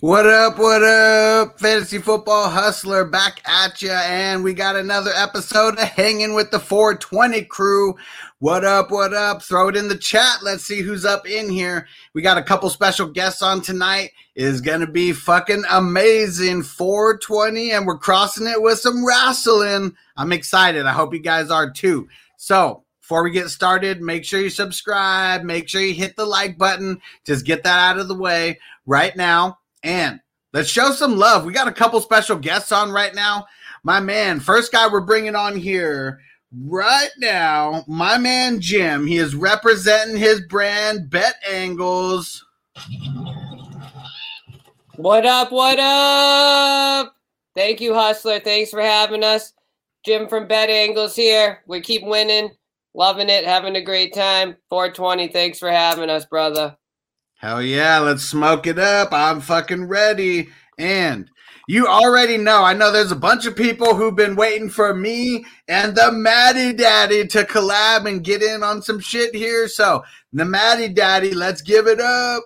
What up, what up, fantasy football hustler back at ya, and we got another episode of Hanging with the 420 crew. What up, what up? Throw it in the chat. Let's see who's up in here. We got a couple special guests on tonight. It is gonna be fucking amazing 420, and we're crossing it with some wrestling. I'm excited. I hope you guys are too. So, before we get started, make sure you subscribe, make sure you hit the like button. Just get that out of the way right now. And let's show some love. We got a couple special guests on right now. My man, first guy we're bringing on here right now, my man Jim. He is representing his brand, Bet Angles. What up? What up? Thank you, Hustler. Thanks for having us. Jim from Bet Angles here. We keep winning, loving it, having a great time. 420. Thanks for having us, brother. Hell yeah, let's smoke it up. I'm fucking ready. And you already know, I know there's a bunch of people who've been waiting for me and the Maddie Daddy to collab and get in on some shit here. So, the Maddie Daddy, let's give it up.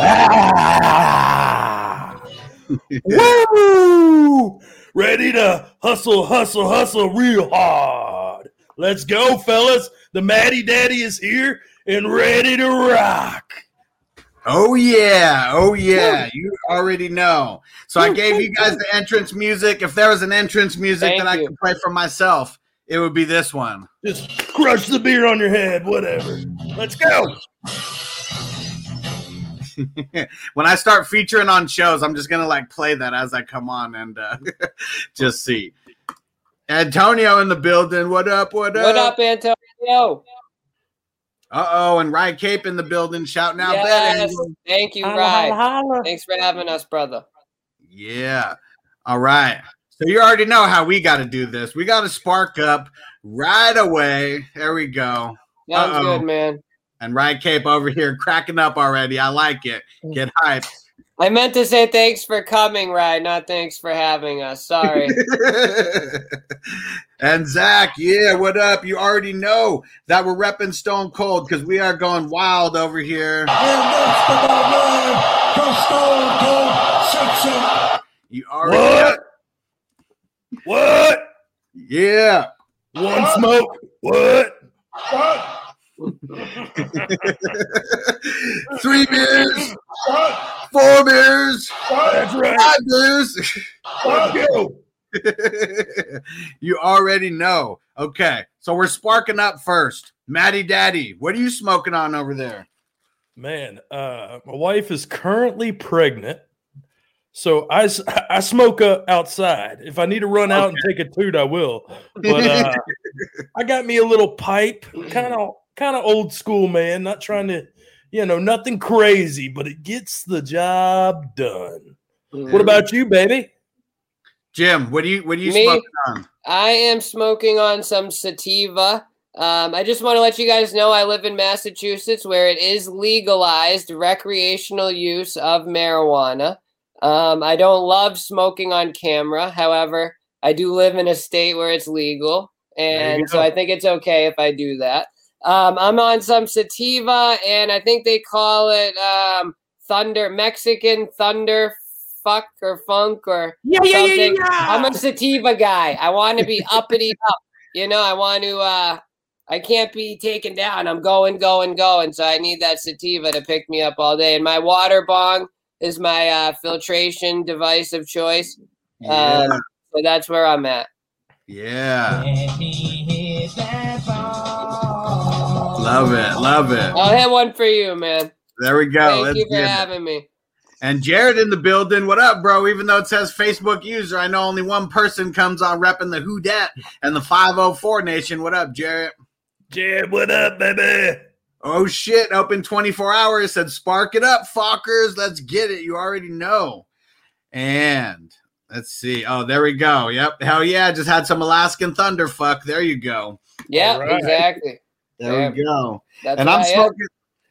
Ah! Woo! Ready to hustle, hustle, hustle real hard. Let's go, fellas. The Maddie Daddy is here and ready to rock. Oh yeah, oh yeah, you already know. So I gave you guys the entrance music. If there was an entrance music Thank that I you. could play for myself, it would be this one. Just crush the beer on your head, whatever. Let's go. when I start featuring on shows, I'm just gonna like play that as I come on and uh, just see. Antonio in the building. What up? What up? What up, Antonio? Uh oh, and Rye Cape in the building shouting out Yes. that. Thank you, Ryan. Thanks for having us, brother. Yeah. All right. So you already know how we got to do this. We got to spark up right away. There we go. Sounds Uh-oh. good, man. And Ryan Cape over here cracking up already. I like it. Get hyped. I meant to say thanks for coming, Ryan, not thanks for having us. Sorry. and Zach, yeah, what up? You already know that we're repping Stone Cold because we are going wild over here. You already What? What? Yeah. One smoke. What? What? Three beers. Four beers. That's right. Five beers. Let's go. you already know. Okay, so we're sparking up first. Maddie Daddy, what are you smoking on over there? Man, uh, my wife is currently pregnant. So I, I smoke uh, outside. If I need to run out and take a toot, I will. But uh, I got me a little pipe, kind of kind of old school, man. Not trying to, you know, nothing crazy, but it gets the job done. What about you, baby? Jim? What do you what are you Me? smoking on? I am smoking on some sativa. Um, I just want to let you guys know I live in Massachusetts where it is legalized recreational use of marijuana. Um, I don't love smoking on camera. However, I do live in a state where it's legal. And so. I think it's okay if I do that. Um, I'm on some sativa, and I think they call it um, thunder, Mexican thunder fuck or funk or Yeah, yeah, something. I'm a sativa guy. I want to be uppity up. You know, I want to uh I can't be taken down. I'm going, going, going. So I need that sativa to pick me up all day. And my water bong is my uh filtration device of choice. Yeah, Um, so that's where I'm at. yeah. Love it, love it. I'll hit one for you, man. There we go. Thank Let's you for get it. having me. And Jared in the building. What up, bro? Even though it says Facebook user, I know only one person comes on repping the Who Dat and the 504 Nation. What up, Jared? Jared, what up, baby? Oh shit, open 24 hours. Said spark it up, fuckers. Let's get it. You already know. And let's see. Oh, there we go. Yep. Hell yeah. Just had some Alaskan Thunder fuck. There you go. Yeah, All right. exactly. There we go. That's and I'm smoking.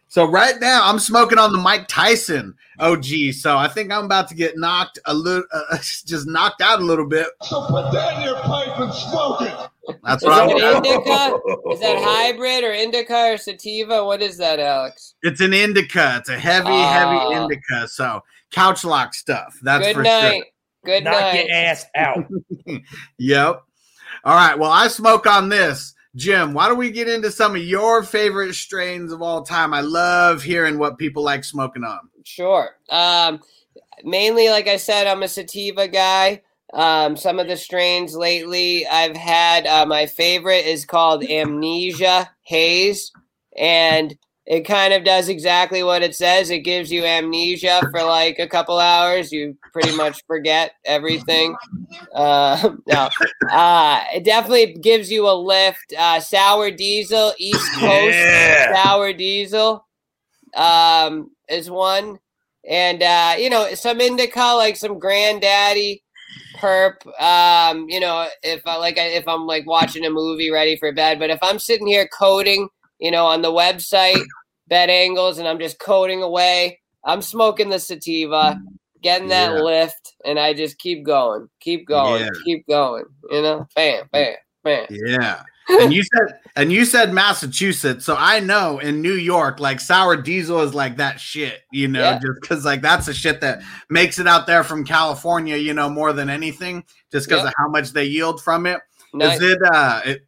So right now I'm smoking on the Mike Tyson OG. So I think I'm about to get knocked a little, uh, just knocked out a little bit. So put that in your pipe and smoke it. That's Is what I'm. that indica? Is that hybrid or indica or sativa? What is that, Alex? It's an indica. It's a heavy, Ah. heavy indica. So couch lock stuff. That's for sure. Good for night. Good night. Knock night. your ass out. Yep. All right. Well, I smoke on this. Jim, why don't we get into some of your favorite strains of all time? I love hearing what people like smoking on. Sure. Um, mainly, like I said, I'm a sativa guy. Um, some of the strains lately I've had, uh, my favorite is called Amnesia Haze, and it kind of does exactly what it says. It gives you amnesia for like a couple hours. You pretty much forget everything. Uh, no, uh, it definitely gives you a lift. Uh, sour diesel, East Coast Yeah. sour diesel um, is one. And uh, you know, some indica like some granddaddy perp. Um, you know, if I like if I'm like watching a movie ready for bed, but if I'm sitting here coding, you know, on the website, Bet Angles, and I'm just coding away, I'm smoking the sativa, getting that Yeah. lift, and I just keep going, keep going, Yeah. keep going. You know, bam, bam, bam. Yeah. and you said and you said Massachusetts, so I know in New York, like sour diesel is like that shit, you know, Yeah. just because like that's the shit that makes it out there from California, you know, more than anything, just because Yeah. of how much they yield from it. Nice. Is it uh it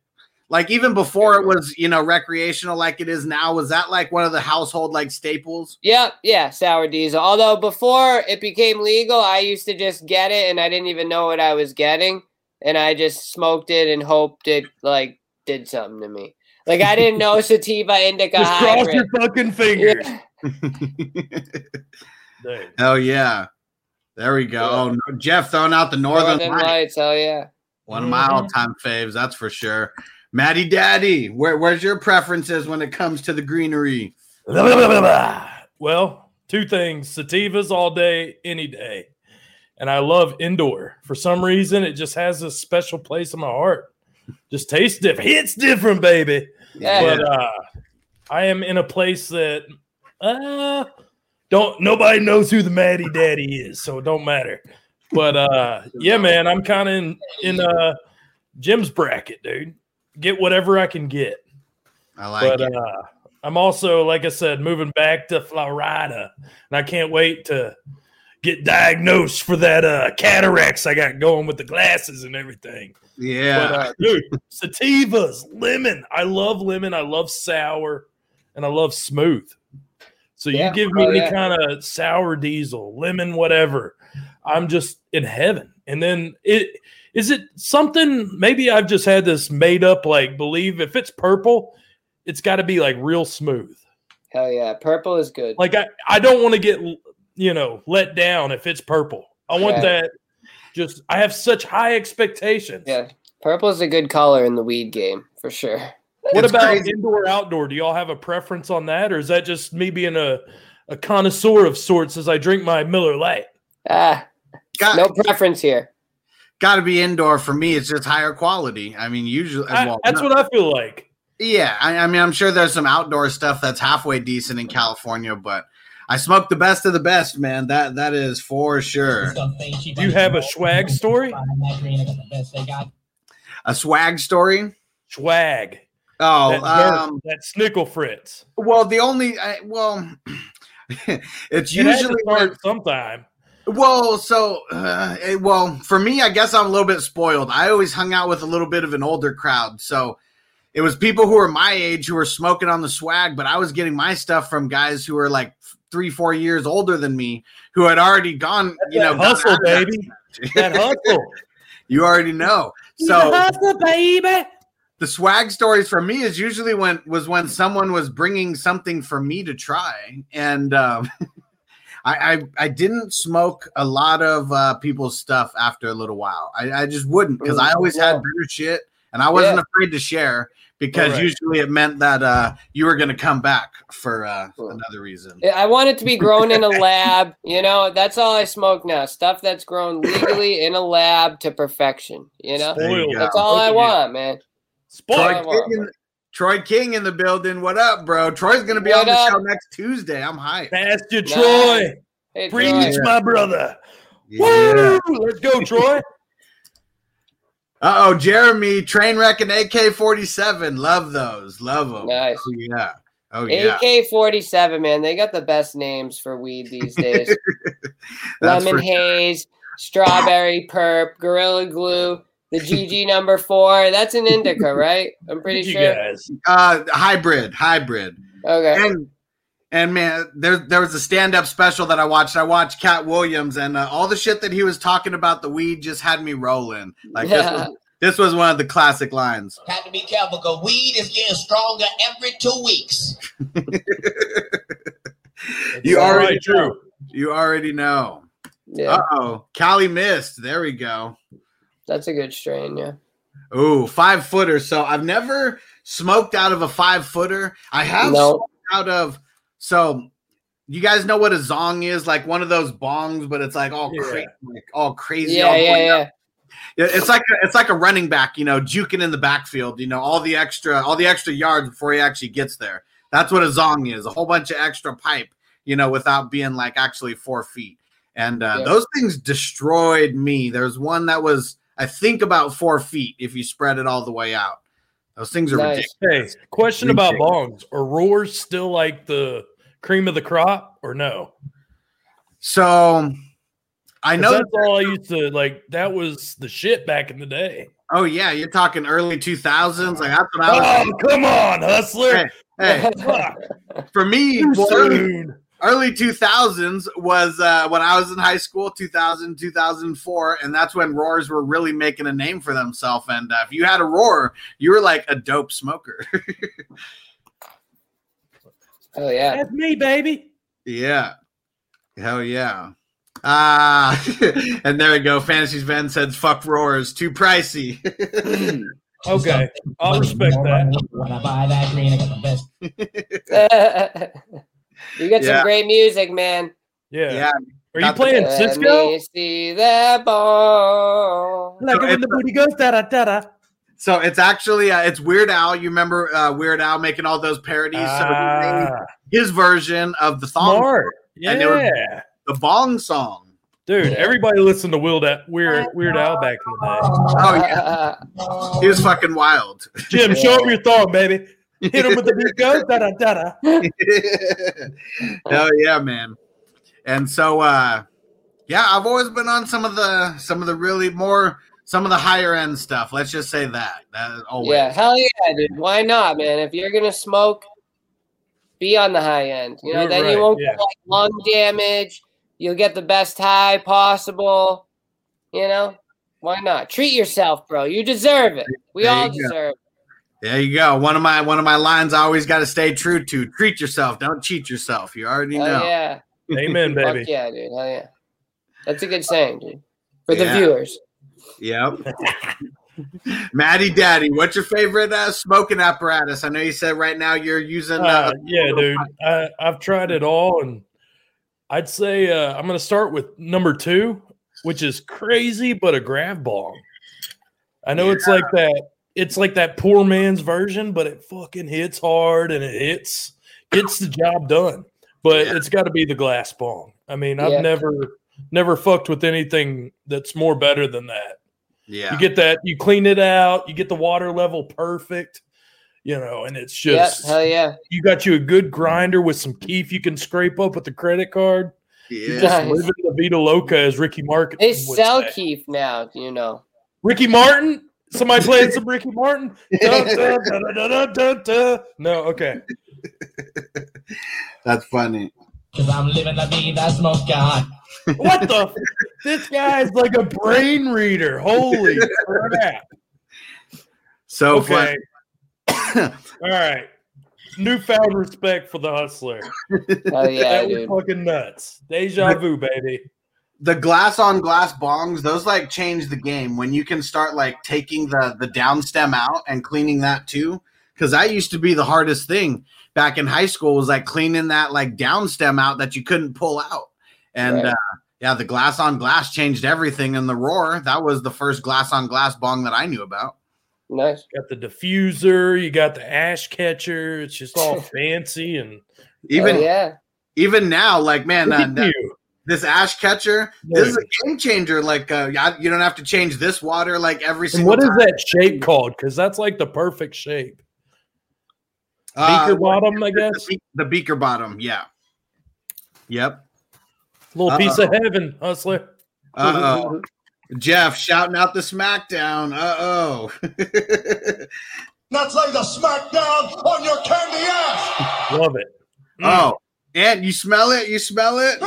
like even before it was, you know, recreational like it is now, was that like one of the household like staples? Yep, yeah, sour diesel. Although before it became legal, I used to just get it and I didn't even know what I was getting, and I just smoked it and hoped it like did something to me. Like I didn't know sativa indica Just cross hybrid. your fucking fingers. Yeah. Dude. oh yeah. There we go. Yeah. Oh no, Jeff throwing out the Northern, Northern Lights. Lights, hell yeah. One of my Mhm. all-time faves, that's for sure. Maddie Daddy, where, where's your preferences when it comes to the greenery? Well, two things sativas all day, any day. And I love indoor. For some reason, it just has a special place in my heart. Just tastes different. It's different, baby. Yeah. But uh, I am in a place that uh, don't nobody knows who the Maddie Daddy is, so it don't matter. But uh, yeah, man, I'm kind of in in uh, Jim's bracket, dude. Get whatever I can get. I like but it. uh, I'm also, like I said, moving back to Florida, and I can't wait to get diagnosed for that uh, cataracts I got going with the glasses and everything. yeah. But uh, dude, sativas, lemon. I love lemon. I love sour, and I love smooth. So Yeah. you give me Oh, any yeah. kind of sour diesel, lemon, whatever. I'm just in heaven. And then it is it something maybe I've just had this made up like believe if it's purple, it's got to be like real smooth. Hell yeah. Purple is good. Like I I don't want to get you know let down if it's purple. I want Yeah. that just I have such high expectations. yeah. Purple is a good color in the weed game for sure. What It's about crazy. indoor outdoor? Do y'all have a preference on that, or is that just me being a, a connoisseur of sorts as I drink my Miller Lite? Ah, Got, no preference here. got to be indoor for me. It's just higher quality. I mean, usually, I- well, that's no- what I feel like. yeah. I, I mean, I'm sure there's some outdoor stuff that's halfway decent in California, but I smoke the best of the best, man. That that is for sure. Do you have a swag story? A swag story. Swag. Oh, that, nerf, um, that snickle fritz. well, the only I, well, it's It usually when, sometime. Well, so uh, eh, well for me, I guess I'm a little bit spoiled. I always hung out with a little bit of an older crowd, so it was people who were my age who were smoking on the swag, but I was getting my stuff from guys who were like three, four years older than me, who had already gone, you know, that hustle, out of that baby. That hustle. you already know. So hustle, baby. the swag stories for me is usually when was when someone was bringing something for me to try and um I, I I didn't smoke a lot of uh people's stuff after a little while. I, I just wouldn't because I always had Yeah. better shit and I wasn't afraid to share because Alright. usually it meant that uh you were gonna come back for uh Cool. another reason. I want it to be grown in a lab. You know, that's all I smoke now. Stuff that's grown legally in a lab to perfection. You know, you that's all I Look at you. want, man. Troy Spoiled. want. King, in, Troy King in the building. What up, bro? Troy's gonna be What on the up? show next Tuesday. I'm hyped. Pass you, Nice. Troy. Hey, Preach, Troy. my brother. Yeah. Woo! Let's go, Troy. Uh oh, Jeremy, Trainwreck and AK 47. Love those. Love them. Nice. Oh, yeah. Oh, yeah. AK 47, man. They got the best names for weed these days. Lemon for sure. Haze, Strawberry Perp, Gorilla Glue, the GG number four. That's an indica, right? I'm pretty you sure. guys. Uh, hybrid, hybrid. Okay. And and man, there there was a stand up special that I watched. I watched Katt Williams, and uh, all the shit that he was talking about the weed just had me rolling. Like this, was, this was one of the classic lines. Have to be careful because weed is getting stronger every two weeks. You All already right, true. You already know. Yeah, Uh oh, Kali Mist. There we go. That's a good strain. Yeah. Ooh, five footer. So I've never smoked out of a five footer. I have No. smoked out of. So you guys know what a zong is? Like one of those bongs, but it's like all Yeah. crazy, like all crazy. Yeah, all yeah, yeah. Yeah, It's like a, it's like a running back, you know, juking in the backfield. You know, all the extra all the extra yards before he actually gets there. That's what a zong is. A whole bunch of extra pipe, you know, without being like actually four feet. And uh, Yeah. those things destroyed me. There's one that was, I think, about four feet if you spread it all the way out. Those things are Nice. ridiculous. Hey, question about Ridiculous. bongs. Are Roors still like the cream of the crop or no? So I know. that's all I used to like. That was the shit back in the day. Oh yeah, you're talking early 2000s. Like that's what I was. Oh, come on, hustler. Hey, Fuck, for me, too early, 2000s was uh, when I was in high school, 2000, 2004, and that's when Roors were really making a name for themselves. And uh, if you had a Roor, you were like a dope smoker. Oh yeah. That's me, baby. yeah, hell yeah. Ah, and there we go. Fantasy Van says, "Fuck Roors, too pricey." Okay, I'll respect that. When I buy that green, I got the best. You got Yeah. some great music, man. Yeah. yeah, Are you Not the- playing Let Sisqó? me see that ball. Like So when it's- the booty goes da da da da. so it's actually uh, it's Weird Al. You remember uh, Weird Al making all those parodies? so he made Ah, his version of the song, smart. And they were- Yeah. the Bong song. Dude, everybody listened to Weird Al, Weird, Weird Al back in the day. Oh yeah, he was fucking wild. Jim, show him your thong, baby. Hit him with the beat go da da da da. Hell yeah, man. And so uh yeah, I've always been on some of the some of the really more some of the higher end stuff. Let's just say that. That always. yeah, hell yeah, dude. Why not, man? If you're gonna smoke, be on the high end. You know, You're then right, you won't yeah. get like lung damage. You'll get the best high possible. You know, why not? Treat yourself, bro. You deserve it. We There all you go. deserve. it. There you go. One of my one of my lines I always got to stay true to. Treat yourself. Don't cheat yourself. You already Hell know. yeah, Amen, fuck baby. yeah, dude. Hell yeah. That's a good saying, dude. For the Yeah. viewers. Yep. Maddie Daddy, what's your favorite uh, smoking apparatus? I know you said right now you're using. Uh, Uh, yeah, dude. I, I've tried it all, and I'd say uh, I'm going to start with number two, which is crazy, but a grav bong. I know it's like that. It's like that poor man's version, but it fucking hits hard and it hits gets the job done. But Yeah. it's got to be the glass bong. I mean, I've Yeah. never never fucked with anything that's more better than that. yeah. You get that, you clean it out, you get the water level perfect, you know, and it's Yeah, just hell yeah. you got you a good grinder with some keef you can scrape up with the credit card. You yeah. just Nice. living the Vida Loca as Ricky Martin. They would sell say. Keef now, you know. Ricky Martin. Somebody playing some Ricky Martin. Dun, dun, dun, dun, dun, dun, dun. No, okay. That's funny. Cause I'm living la vida smoker. What the? this guy's like a brain reader. Holy crap! So Okay. fun. All right. Newfound respect for the hustler. Hell yeah, that was fucking nuts. Deja vu, baby. The glass on glass bongs those like change the game when you can start like taking the the down stem out and cleaning that too because that used to be the hardest thing back in high school was like cleaning that like down stem out that you couldn't pull out and Right. uh yeah the glass on glass changed everything in the Roor that was the first glass on glass bong that i knew about Nice. Got the diffuser, you got the ash catcher. It's just all fancy and even Hell yeah. even now like man look uh, at the, you. This ash catcher. This is a game changer. Like uh, you don't have to change this water like every And single. what is time. that shape called? Because that's like the perfect shape. Uh, Beaker bottom, I the, guess. be- the beaker bottom. Yeah. Yep. Little piece of heaven, hustler. Uh oh. Jeff shouting out the SmackDown. Uh oh. That's like the smackdown on your candy ass. Love it. oh, and you smell it? You smell it?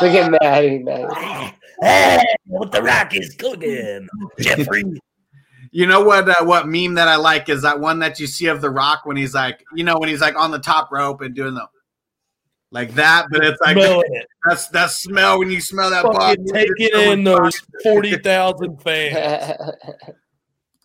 Look at Maddie, man. Hey, what the rock is cooking, Jeffrey. You know what? Uh, what meme that I like is that one that you see of The Rock when he's like, you know, when he's like on the top rope and doing the like that, but it's like Smelling it. that's that smell when you smell that Fucking body. taking in those forty thousand fans.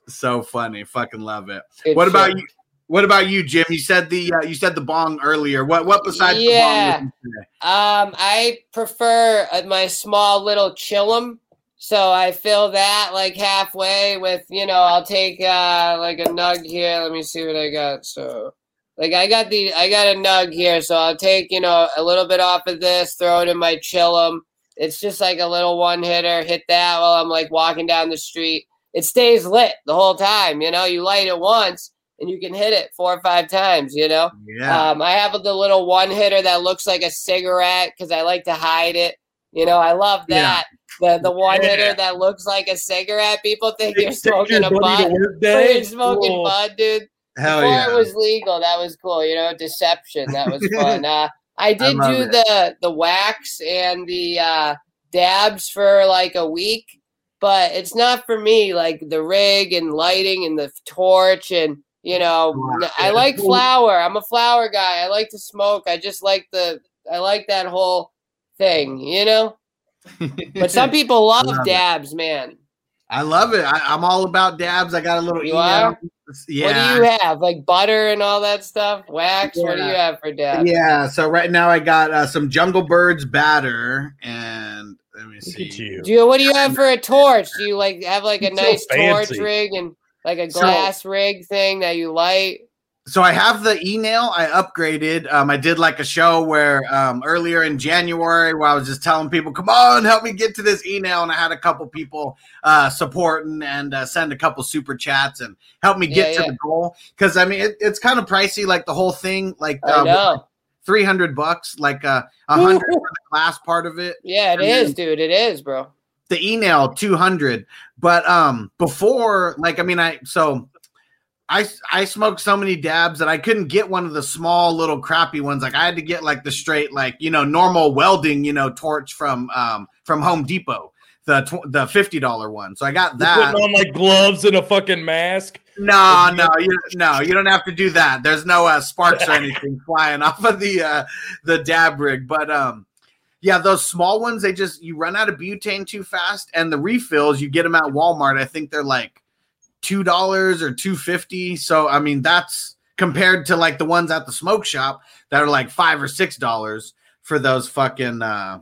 So funny, fucking love it. Good what about you? What about you, Jim? You said the uh, you said the bong earlier. What what besides Yeah. the bong? Um, I prefer uh, my small little chillum. So I fill that like halfway with, you know, I'll take uh like a nug here. Let me see what I got. So like I got the I got a nug here, so I'll take, you know, a little bit off of this, throw it in my chillum. It's just like a little one hitter. Hit that while I'm like walking down the street. It stays lit the whole time, you know. You light it once and you can hit it four or five times, you know. Yeah. Um, I have the little one hitter that looks like a cigarette because I like to hide it. You know, I love Yeah. that. The the one Yeah. hitter that looks like a cigarette. People think you're smoking a bud. You're smoking Cool. bud, dude. Hell Before yeah. it was legal, that was cool. You know, deception. That was fun. uh, I did love do it. the the wax and the uh, dabs for like a week, but it's not for me. Like the rig and lighting and the torch and you know, Wow. n- I like flower. I'm a flower guy. I like to smoke. I just like the I like that whole thing. You know, but some people love love it. dabs, man. I love it. I, I'm all about dabs. I got a little You e-nail. are? Yeah. What do you have? Like butter and all that stuff? Wax? What do you have for dabs? Yeah, so right now I got uh, some Jungle Birds batter, and let me see. you. Do you what do you have for a torch? Do you like have like a You're so nice torch fancy. rig and like a So- glass rig thing that you light? So I have the e-nail. I upgraded. Um, I did like a show where um, earlier in January where I was just telling people, "Come on, help me get to this e-nail," and I had a couple people uh, supporting and uh, send a couple super chats and help me get Yeah, to yeah. the goal. Because I mean, it, it's kind of pricey, like the whole thing, like uh, three hundred bucks, like uh, a hundred for the class part of it. Yeah, it and is, then- dude. It is, bro. The e-nail 200 but um before like i mean i so i i smoked so many dabs that i couldn't get one of the small little crappy ones. Like i had to get like the straight like you know normal welding you know torch from um from home depot the tw- the $50 one. So i got You're that. Putting on like gloves and a fucking mask. no no you no you don't have to do that. There's no uh, sparks or anything flying off of the uh the dab rig. But um yeah, those small ones, they just you run out of butane too fast, and the refills you get them at Walmart. I think they're like two dollars or two fifty. So I mean, that's compared to like the ones at the smoke shop that are like five or six dollars for those fucking uh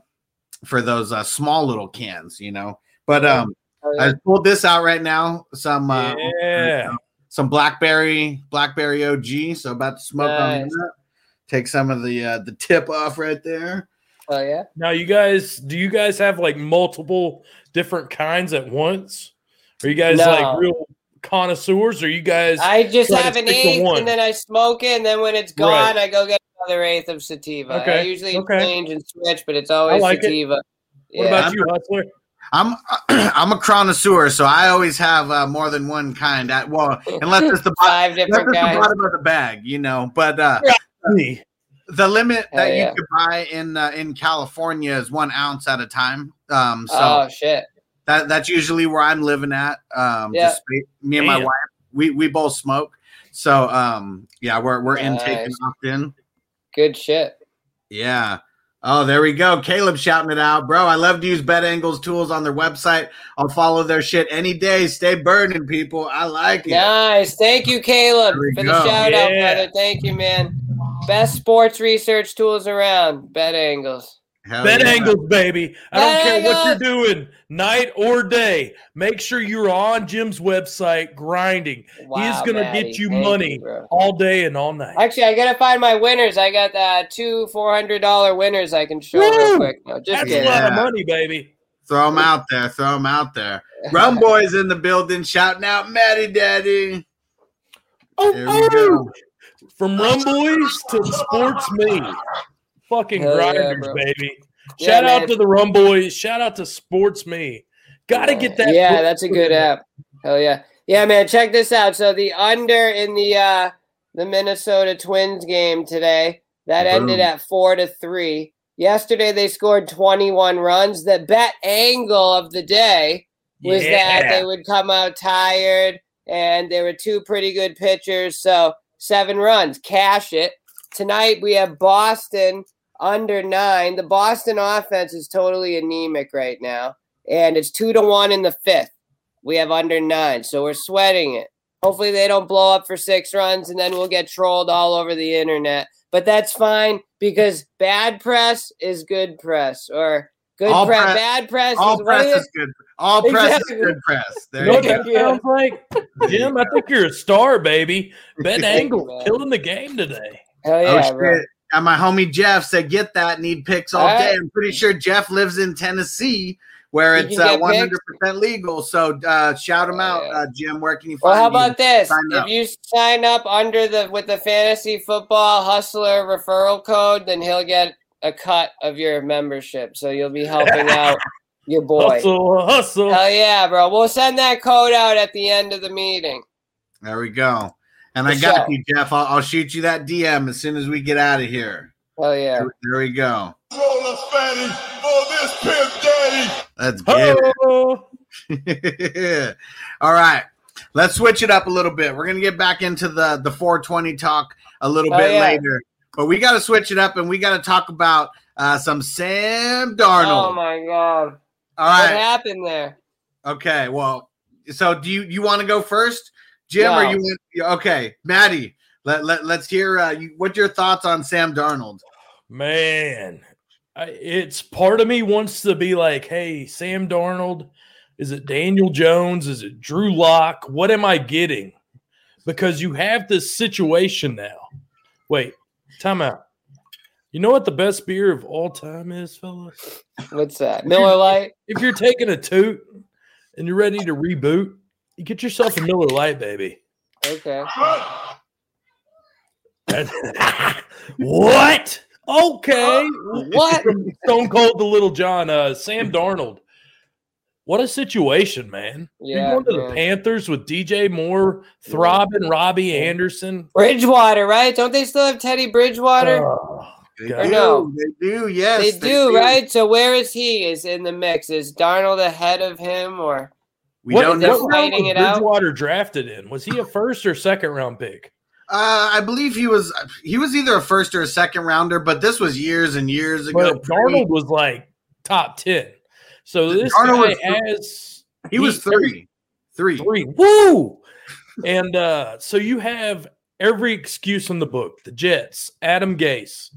for those uh, small little cans, you know. But um, Oh, I yeah. pulled this out right now. Some uh, Yeah. some blackberry blackberry OG. So about to smoke on that. Take some of the uh, the tip off right there. Oh yeah. Now, you guys, do you guys have like multiple different kinds at once? Are you guys No. like real connoisseurs? Or you guys? I just have an eighth one. and then I smoke it, and then when it's gone, I go get another eighth of sativa. I usually okay. change and switch, but it's always like it. sativa. what Yeah. about you, Hustler? I'm I'm a connoisseur, so I always have uh, more than one kind. At, well, unless it's the, bo- five unless different it's the guys? bottom of the bag, you know. But uh, Me. The limit Hell that yeah. you could buy in uh, in California is one ounce at a time. Um, so oh shit. that that's usually where I'm living at. Um, Yeah. just me and my wife, we we both smoke. So um, yeah, we're we're intake and Nice. opt in. Good shit. Yeah. Oh, there we go. Caleb shouting it out. Bro, I love to use Bet Angles tools on their website. I'll follow their shit any day. Stay burning, people. I like it. Nice. Thank you, Caleb, for go. the shout out, brother. Thank you, man. Best sports research tools around. Bet angles. Hell Bet yeah. angles, baby. I Bet don't care what you're doing, night or day. Make sure you're on Jim's website grinding. He's gonna Maddie. get you Thank money bro. all day and all night. Actually, I gotta find my winners. I got uh, two four hundred dollar winners I can show real quick. No, just That's kidding. a lot of money, baby. Throw them out there. Throw them out there. Rum Boys in the building shouting out Matty Daddy. Oh, There we go. From Rum Boys to Sports Me. Fucking Hell grinders, bro. baby. Yeah, Shout out man. to the Rum Boys. Shout out to Sports Me. Gotta get that. Yeah, that's a good app. Hell yeah. Yeah, man, check this out. So the under in the uh the Minnesota Twins game today, that ended at 4 to 3. Yesterday they scored 21 runs. The bet angle of the day was that they would come out tired and there were two pretty good pitchers, so 7 runs. Cash it. Tonight we have Boston under 9. The Boston offense is totally anemic right now and it's 2 to 1 in the 5th we have under nine, so we're sweating it. Hopefully, they don't blow up for six runs, and then we'll get trolled all over the internet. But that's fine because bad press is good press, or good press. bad press All is press is good. All press Exactly. is good press. There You you what go. that sounds like? Jim, I think you're a star, baby. Ben Angle man. killing the game today. Hell yeah, oh bro. And my homie Jeff said, "Get that need picks all All day." right. I'm pretty sure Jeff lives in Tennessee, where You it's can uh, 100 percent legal. So uh, shout him Oh, out, yeah. uh, Jim. Where can you find? Well, find how you? about this? Sign If up. you sign up under the with the fantasy football hustler referral code, then he'll get a cut of your membership. So you'll be helping out your boy. Hustle, hustle. Hell yeah, bro. We'll send that code out at the end of the meeting. There we go. And For I got sure. you, Jeff. I'll, I'll shoot you that DM as soon as we get out of here. Hell yeah. There, there we go. Roll a fatty for this pimp daddy. Let's get it. All right. Let's switch it up a little bit. We're gonna get back into the the 420 talk a little Oh, bit yeah. later, but we got to switch it up and we got to talk about uh, some Sam Darnold. Oh my god. All What happened there? Okay. Well, so do you you want to go first, Jim, or you? Okay, Maddie. Let, let let's hear uh, you, what's your thoughts on Sam Darnold. man. I, it's part of me wants to be like, hey, Sam Darnold, is it Daniel Jones? Is it Drew Lock? What am I getting? Because you have this situation now. Wait, time out. You know what the best beer of all time is, fellas? What's that? Miller Lite? If you're taking a toot and you're ready to reboot, you get yourself a Miller Lite, baby. Okay. what? Okay. What? From Stone Cold the Lil Jon, uh, Sam Darnold. What a situation, man. Yeah, You're going to man. the Panthers with DJ Moore, throbbing Robbie Anderson. Bridgewater, right? Don't they still have Teddy Bridgewater? Oh, They Or do. no? They do. Yes, they do, right? So where is he? Is in the mix? Is Darnold ahead of him or We what, don't know. what round was it out? Bridgewater drafted in? Was he a first or second round pick? Uh, I believe he was he was either a first or a second rounder, but this was years and years ago. But Darnold was like top 10. So this Darnold guy was- has he was three, three. three. Woo! And uh, so you have every excuse in the book. The Jets, Adam Gase.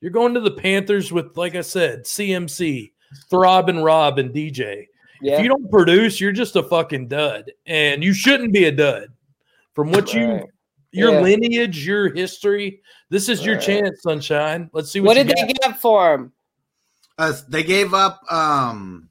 You're going to the Panthers with, like I said, CMC, Throb and Rob and DJ. If you don't produce, you're just a fucking dud. And you shouldn't be a dud. From what you Right. your Yeah. lineage, your history, this is your Right. chance, sunshine. Let's see what, What you did got. they get for him? Uh, they gave up. Um,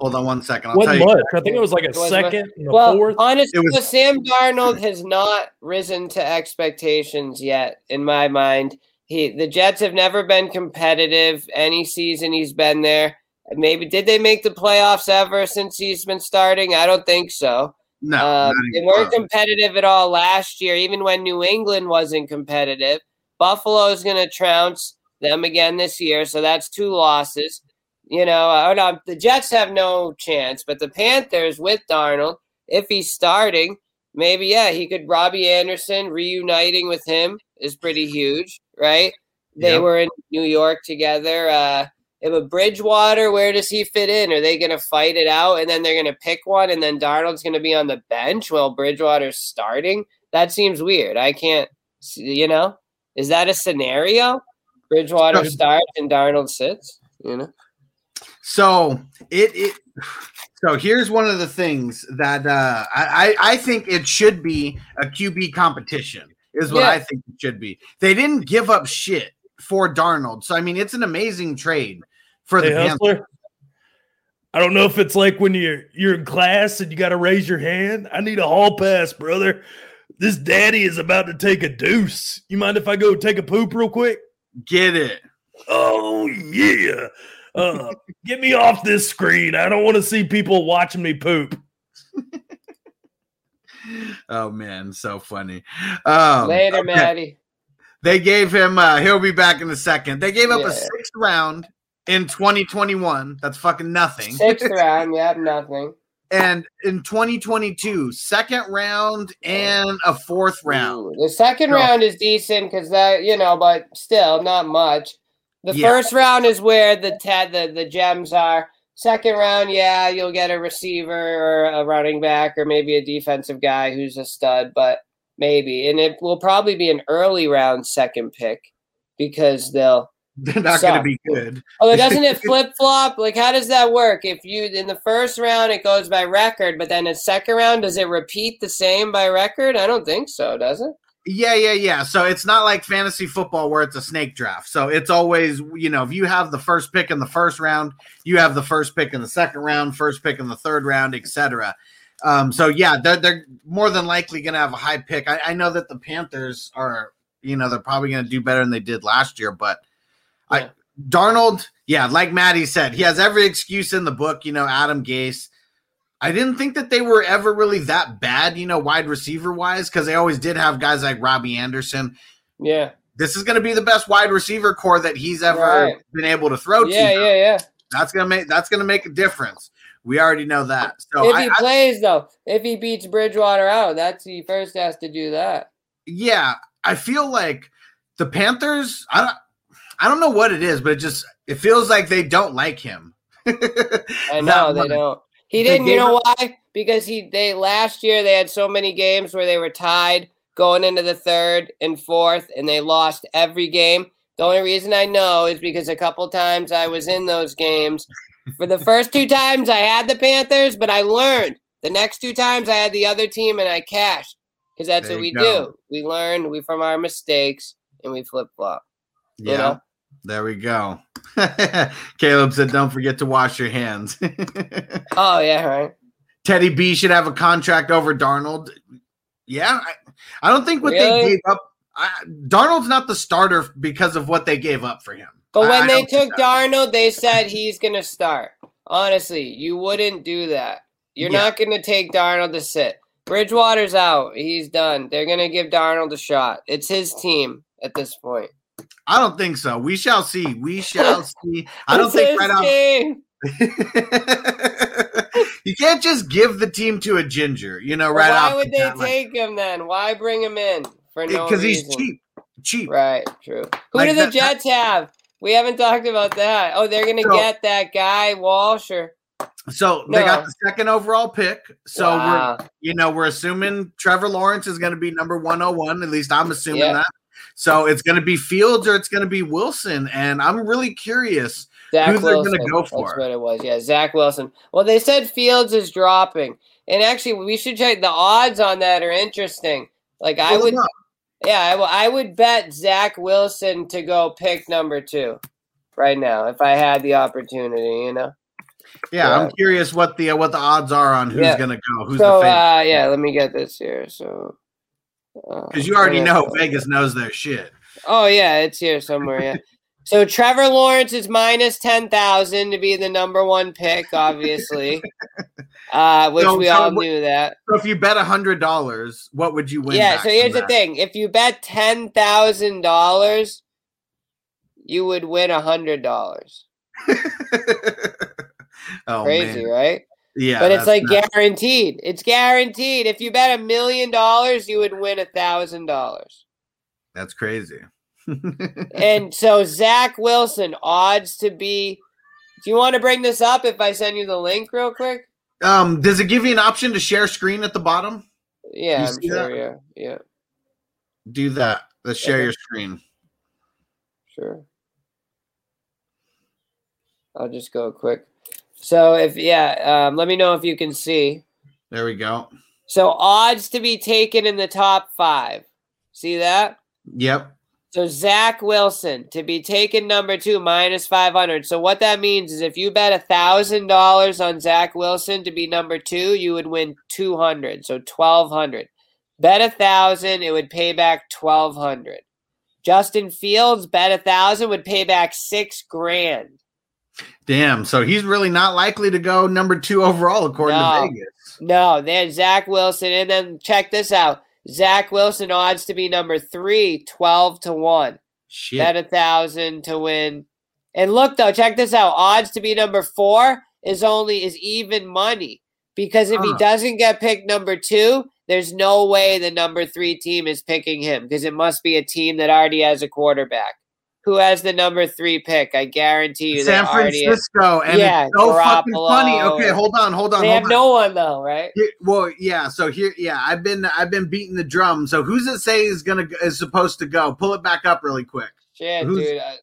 hold on one second. I'll Wasn't you. much. I think it was like a wasn't second and a Well, fourth. honestly, It was- Sam Darnold has not risen to expectations yet, in my mind. He the Jets have never been competitive any season he's been there. Maybe did they make the playoffs ever since he's been starting? I don't think so. No, Um, they weren't competitive at all last year, even when New England wasn't competitive. Buffalo is going to trounce them again this year, so that's two losses. You know, I don't know, the Jets have no chance, but the Panthers with Darnold, if he's starting, maybe yeah, he could. Robbie Anderson reuniting with him is pretty huge, right? They Yep. were in New York together. Uh, if Bridgewater, where does he fit in? Are they going to fight it out and then they're going to pick one and then Darnold's going to be on the bench while Bridgewater's starting? That seems weird. I can't, you know, is that a scenario? Bridgewater starts and Darnold sits. You know. So it it so here's one of the things that uh, I I think it should be a QB competition is what Yeah. I think it should be. They didn't give up shit for Darnold, so I mean it's an amazing trade for the Hey, Panthers. I don't know if it's like when you're you're in class and you got to raise your hand. I need a hall pass, brother. This daddy is about to take a deuce. You mind if I go take a poop real quick? Get it? Oh yeah. Uh, get me off this screen. I don't want to see people watching me poop. Oh man, so funny. Um, Later, okay. Maddie. They gave him. uh He'll be back in a second. They gave up Yeah. a sixth round in 2021. That's fucking nothing. Sixth round. yeah, nothing. and in 2022, second round and a fourth round. Ooh, the second No. round is decent because that you know, but still not much. The Yeah. first round is where the te- the the gems are. Second round, yeah, you'll get a receiver or a running back or maybe a defensive guy who's a stud, but maybe. And it will probably be an early round second pick because they'll They're not going to be good. Oh, doesn't it flip flop? Like, how does that work? If you in the first round it goes by record, but then in second round does it repeat the same by record? I don't think so. Does it? Yeah, yeah, yeah. So it's not like fantasy football where it's a snake draft. So it's always, you know, if you have the first pick in the first round, you have the first pick in the second round, first pick in the third round, etc. Um, so yeah, they're, they're more than likely going to have a high pick. I, I know that the Panthers are, you know, they're probably going to do better than they did last year, but Yeah. I Darnold, yeah, like Maddie said, he has every excuse in the book. You know, Adam Gase. I didn't think that they were ever really that bad, you know, wide receiver wise, because they always did have guys like Robbie Anderson. Yeah. This is going to be the best wide receiver core that he's ever Right. been able to throw Yeah, to. yeah, yeah. Yeah. That's gonna make that's gonna make a difference. We already know that. So if he I- plays though, if he beats Bridgewater out, that's he first has to do that. yeah, I feel like the Panthers. I don't. I don't know what it is, but it just it feels like they don't like him. I know they don't. He didn't. You know why? Because he they last year they had so many games where they were tied going into the third and fourth, and they lost every game. The only reason I know is because a couple times I was in those games. For the first two times I had the Panthers, but I learned. The next two times I had the other team and I cashed because that's There what we go. do. We learn we from our mistakes and we flip flop. Yeah, You know? there we go. Caleb said, "Don't forget to wash your hands." Oh yeah, right. Teddy B should have a contract over Darnold. Yeah, I, I don't think what they gave up. I, Darnold's not the starter because of what they gave up for him. But when I they took. Darnold, they said he's going to start. Honestly, you wouldn't do that. You're Yeah. not going to take Darnold to sit. Bridgewater's out. He's done. They're going to give Darnold a shot. It's his team at this point. I don't think so. We shall see. We shall see. I don't think right off. you can't just give the team to a ginger, you know, right Why would they take him then? Why bring him in for no Because he's cheap. Cheap. Right, true. Who Like do the that- Jets have? We haven't talked about that. Oh, they're to So- get that guy, Walsh. Or, So they got the second overall pick. So Wow. we're you know, we're assuming Trevor Lawrence is going to be number 101. At least I'm assuming that. So it's going to be Fields or it's going to be Wilson. And I'm really curious. Zach Who they're gonna Wilson. go That's what it was. Yeah, Zach Wilson. Well, they said Fields is dropping, and actually, we should check the odds on that. Are interesting. Like I would, yeah, I, w- I would bet Zach Wilson to go pick number two right now if I had the opportunity. You know. Yeah, I'm curious what the uh, what the odds are on who's Yeah. going to go. Who's so the favorite? uh, yeah, let me get this here. So. Because you already know Vegas knows their shit. Oh yeah, it's here somewhere. Yeah. So Trevor Lawrence is minus ten thousand to be the number one pick, obviously, uh, which So- we so all what- knew that. So if you bet a hundred dollars, what would you win? yeah. So here's the thing: if you bet ten thousand dollars, you would win a hundred dollars. oh Crazy, man. right? Yeah, but it's like nuts. guaranteed. It's guaranteed. If you bet a million dollars, you would win a thousand dollars. that's crazy. And so Zach Wilson odds to be. Do you want to bring this up if I send you the link real quick? um, does it give you an option to share screen at the bottom? Yeah, I'm sure. that? Yeah, yeah, Do that. Let's share Okay. your screen. sure. I'll just go quick. So if yeah, um, let me know if you can see. There we go. So odds to be taken in the top five. See that? Yep. So Zach Wilson to be taken number two minus five hundred. So what that means is if you bet a thousand dollars on Zach Wilson to be number two, you would win two hundred. So twelve hundred. Bet a thousand, it would pay back twelve hundred. Justin Fields bet a thousand would pay back six grand. Damn. So he's really not likely to go number two overall, according No. to Vegas. No, then Zach Wilson. And then check this out. Zach Wilson odds to be number three, 12 to 1. Shit. Bet a thousand to win. And look though, check this out. Odds to be number four is only is even money. Because if he doesn't get picked number two, there's no way the number three team is picking him because it must be a team that already has a quarterback. Who has the number three pick? I guarantee you. San Francisco, and Yeah, it's so fucking funny. Okay, hold on, hold on, They hold have on. no one though, right? Here- well, yeah. So here, yeah, I've been, I've been beating the drum. So who's it say is gonna is supposed to go? Pull it back up really quick. Shit, Who's- dude. I-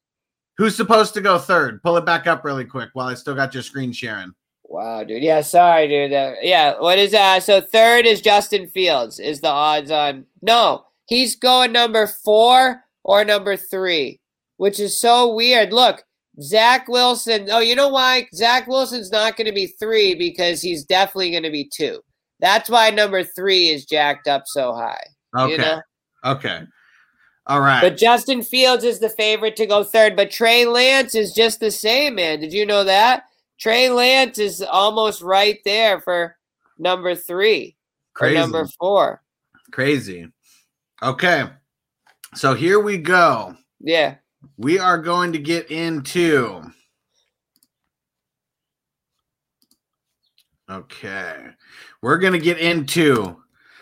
Who's supposed to go third? Pull it back up really quick while I still got your screen sharing. Wow, dude. Yeah, sorry, dude. Uh, yeah, what is that? So third is Justin Fields. Is the odds on? No, he's going number four or number three, which is so weird. Look, Zach Wilson. Oh, you know why? Zach Wilson's not going to be three because he's definitely going to be two. That's why number three is jacked up so high. Okay, You know? okay, all right. But Justin Fields is the favorite to go third. But Trey Lance is just the same, man. Did you know that? Trey Lance is almost right there for number three Crazy, or number four. crazy. Okay, so here we go. Yeah. We are going to get into. Okay. We're going to get into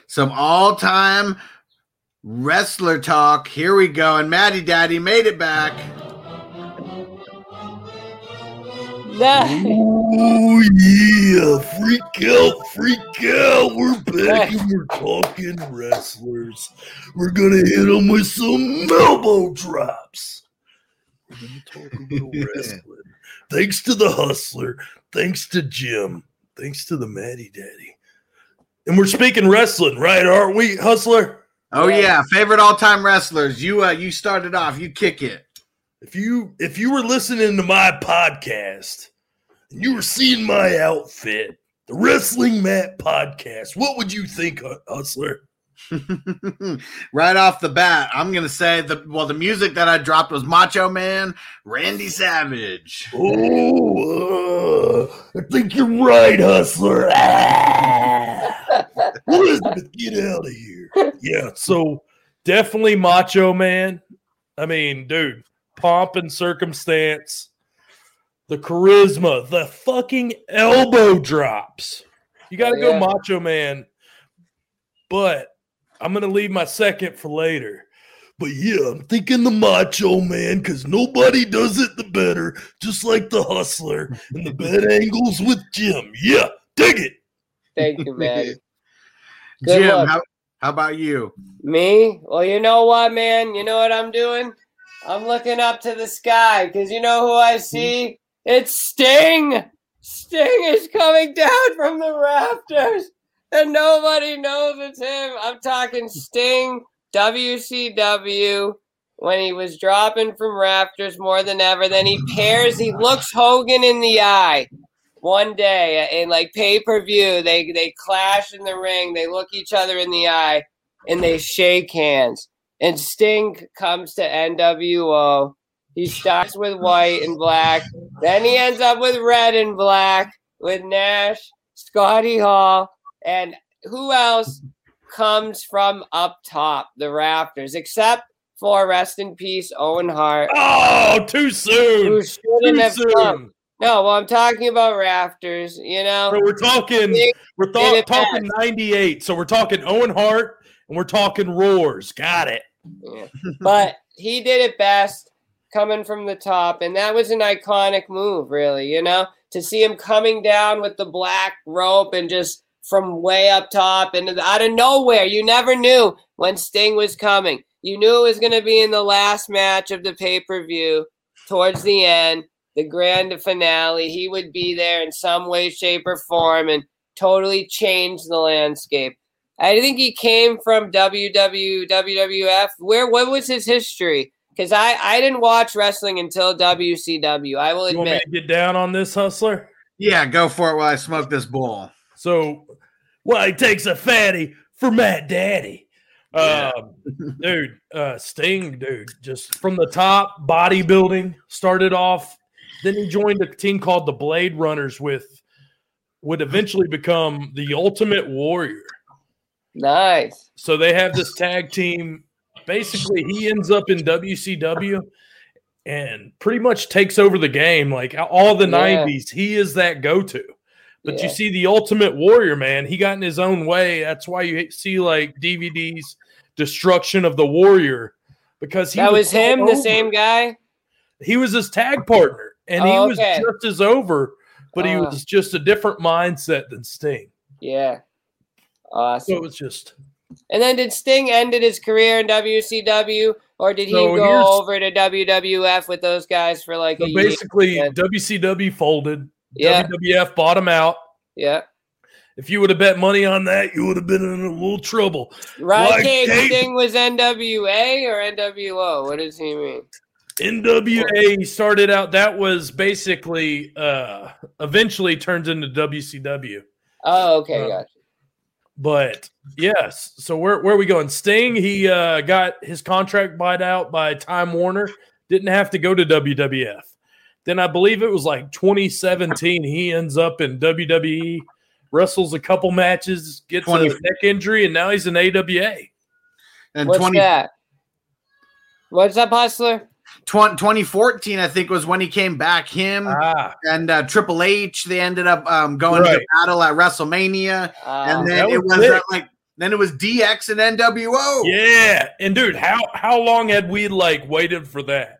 some all time wrestler talk. Here we go. And Maddie Daddy made it back. Oh yeah, freak out, freak out. We're back and we're talking wrestlers. We're gonna hit them with some elbow drops. We're gonna talk a little wrestling. Thanks to the hustler, thanks to Jim, thanks to the Matty Daddy. And we're speaking wrestling, right? Aren't we, hustler? Oh Yeah. yeah, favorite all-time wrestlers. You uh you started off. You kick it. If you if you were listening to my podcast and you were seeing my outfit, the Wrestling Mat podcast, what would you think, Hustler? right off the bat, I'm gonna say the well, the music that I dropped was Macho Man, Randy Savage. Oh, uh, I think you're right, Hustler. Ah. Elizabeth, get out of here. Yeah, so definitely Macho Man. I mean, dude, pomp and circumstance, the charisma, the fucking elbow drops. You got to Yeah. go Macho Man. But I'm going to leave my second for later. But yeah, I'm thinking the Macho Man because nobody does it the better, just like the Hustler and the bad angles with Jim. Yeah, dig it. Thank you, man. Good Jim, how, how about you? Me? Well, you know what, man? You know what I'm doing? I'm looking up to the sky because you know who I see? It's Sting. Sting is coming down from the rafters, and nobody knows it's him. I'm talking Sting, WCW, when he was dropping from rafters more than ever. Then he pairs, he looks Hogan in the eye one day in like pay per view. They they clash in the ring. They look each other in the eye and they shake hands. And Sting comes to NWO. He starts with white and black. Then he ends up with red and black with Nash, Scotty Hall, and who else comes from up top, the rafters, except for rest in peace, Owen Hart, Oh, too soon. Too have come. soon. No, well, I'm talking about rafters, you know? We're talking we're th- talking 98. So we're talking Owen Hart and we're talking roars. Got it. Yeah. but he did it best coming from the top and that was an iconic move really you know to see him coming down with the black rope and just from way up top and out of nowhere you never knew when sting was coming you knew it was going to be in the last match of the pay-per-view towards the end the grand finale, he would be there in some way, shape, or form and totally change the landscape. I think he came from WW, WWF. Where what was his history? Because I, I didn't watch wrestling until WCW. I will You want me admit. to get down on this hustler? Yeah, go for it while I smoke this bowl. So, well, he takes a fatty for Matt Daddy. Yeah. Um, dude, uh, Sting, dude, just from the top, bodybuilding started off. Then he joined a team called the Blade Runners with would eventually become the Ultimate Warrior. Nice. So they have this tag team. Basically, he ends up in WCW and pretty much takes over the game. Like all the Yeah. 90s, he is that go to. But Yeah. you see, the Ultimate Warrior, man, he got in his own way. That's why you see like DVDs, Destruction of the Warrior, because he that was so him, the same guy. He was his tag partner, and he Oh, was okay. just as over, but he Ah. was just a different mindset than Sting. Yeah. So Awesome. it was just And then did Sting ended his career in WCW, or did he So go over to WWF with those guys for like so a year? basically yeah. WCW folded. Yeah. WWF bought him out. Yeah. If you would have bet money on that, you would have been in a little trouble. Rod Like Sting was NWA or NWO? What does he mean? NWA started out. That was basically uh eventually turned into WCW. Oh, okay, Uh, gotcha. But yes, so where where are we going? Sting, he uh got his contract bought out by Time Warner. Didn't have to go to WWF. Then I believe it was like 2017. He ends up in WWE, wrestles a couple matches, gets 20 a neck injury, and now he's in AEW. And What's 20, that? What's up, Hustler? 20 2014, I think, was when he came back. Him Ah, and uh, Triple H, they ended up um, going to battle at WrestleMania. Uh, and then that it was was uh, like, then it was DX and NWO. yeah. And dude, how how long had we like waited for that?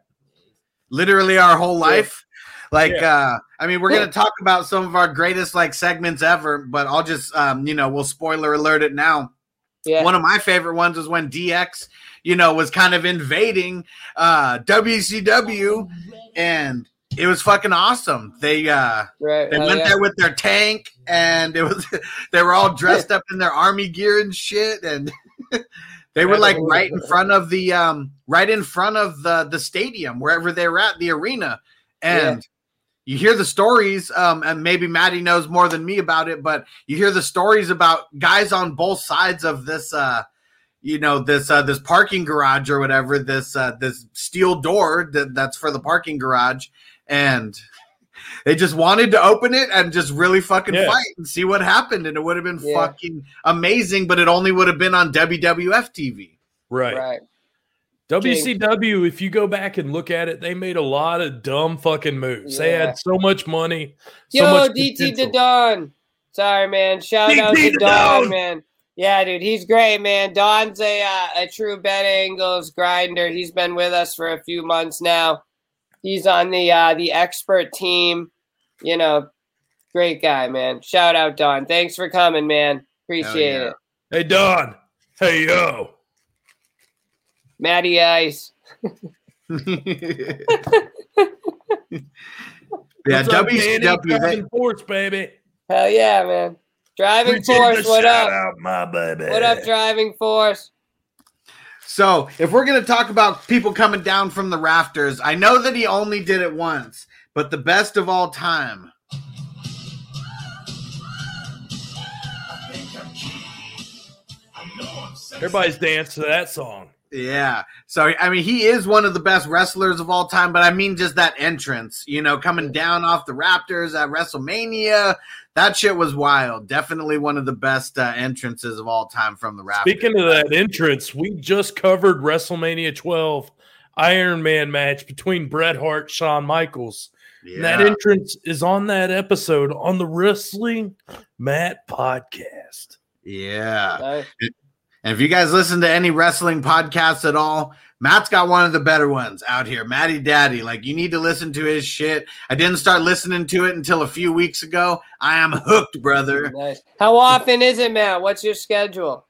Literally our whole life. Like, Yeah. uh, I mean, we're gonna talk about some of our greatest like segments ever, but I'll just, um, you know, we'll spoiler alert it now. yeah. One of my favorite ones was when DX, you know, was kind of invading uh, WCW, and it was fucking awesome. They uh, right. they hell went yeah. there with their tank, and it was they were all dressed up in their army gear and shit, and they were like right in front of the um, right in front of the the stadium wherever they were at the arena, and. You hear the stories, um, and maybe Maddie knows more than me about it, but you hear the stories about guys on both sides of this, uh, you know, this uh, this parking garage or whatever, this uh, this steel door that, that's for the parking garage, and they just wanted to open it and just really fucking Yeah. fight and see what happened, and it would have been Yeah. fucking amazing, but it only would have been on WWF TV. Right. Right. WCW, if you go back and look at it, they made a lot of dumb fucking moves. They had so much money. So Yo, much DT the potential. Don. Sorry, man. Shout DT out to Don, Don. man. Yeah, dude, he's great, man. Don's a uh, a true bet angles grinder. He's been with us for a few months now. He's on the uh, the expert team. You know, great guy, man. Shout out Don. Thanks for coming, man. Appreciate yeah. it. Hey Don. Hey yo. Matty Ice. yeah, What's up, WCW. Driving Force, baby. Hell yeah, man. Driving Appreciate Force, the what up? Out, my baby. What up, Driving Force? So, if we're going to talk about people coming down from the rafters, I know that he only did it once, but the best of all time. Everybody's danced to that song. Yeah. So, I mean, he is one of the best wrestlers of all time, but I mean, just that entrance, you know, coming down off the rafters at WrestleMania. That shit was wild. Definitely one of the best uh, entrances of all time from the rafters. Speaking of that entrance, we just covered WrestleMania 12 Iron Man match between Bret Hart, Shawn Michaels. And That entrance is on that episode on the Wrestling Matt podcast. yeah. Nice. And if you guys listen to any wrestling podcasts at all, Matt's got one of the better ones out here. Matty Daddy. Like, you need to listen to his shit. I didn't start listening to it until a few weeks ago. I am hooked, brother. Nice. How often is it, Matt? What's your schedule?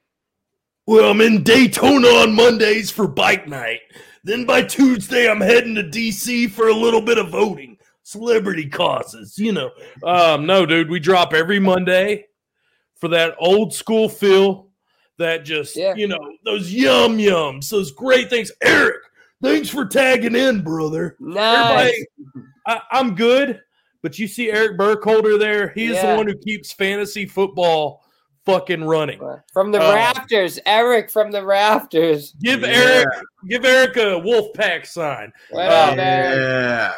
Well, I'm in Daytona on Mondays for bike night. Then by Tuesday, I'm heading to DC for a little bit of voting. celebrity causes, you know. Um, no, dude, we drop every Monday for that old school feel that just, Yeah. you know, those yum yums, those great things. Eric, thanks for tagging in, brother. Nice. I, I'm good, but you see Eric Burkholder there? He is Yeah. the one who keeps fantasy football fucking running. From the Uh, rafters, Eric from the rafters. Give Yeah. Eric, give Eric a wolf pack sign. What Uh. Yeah.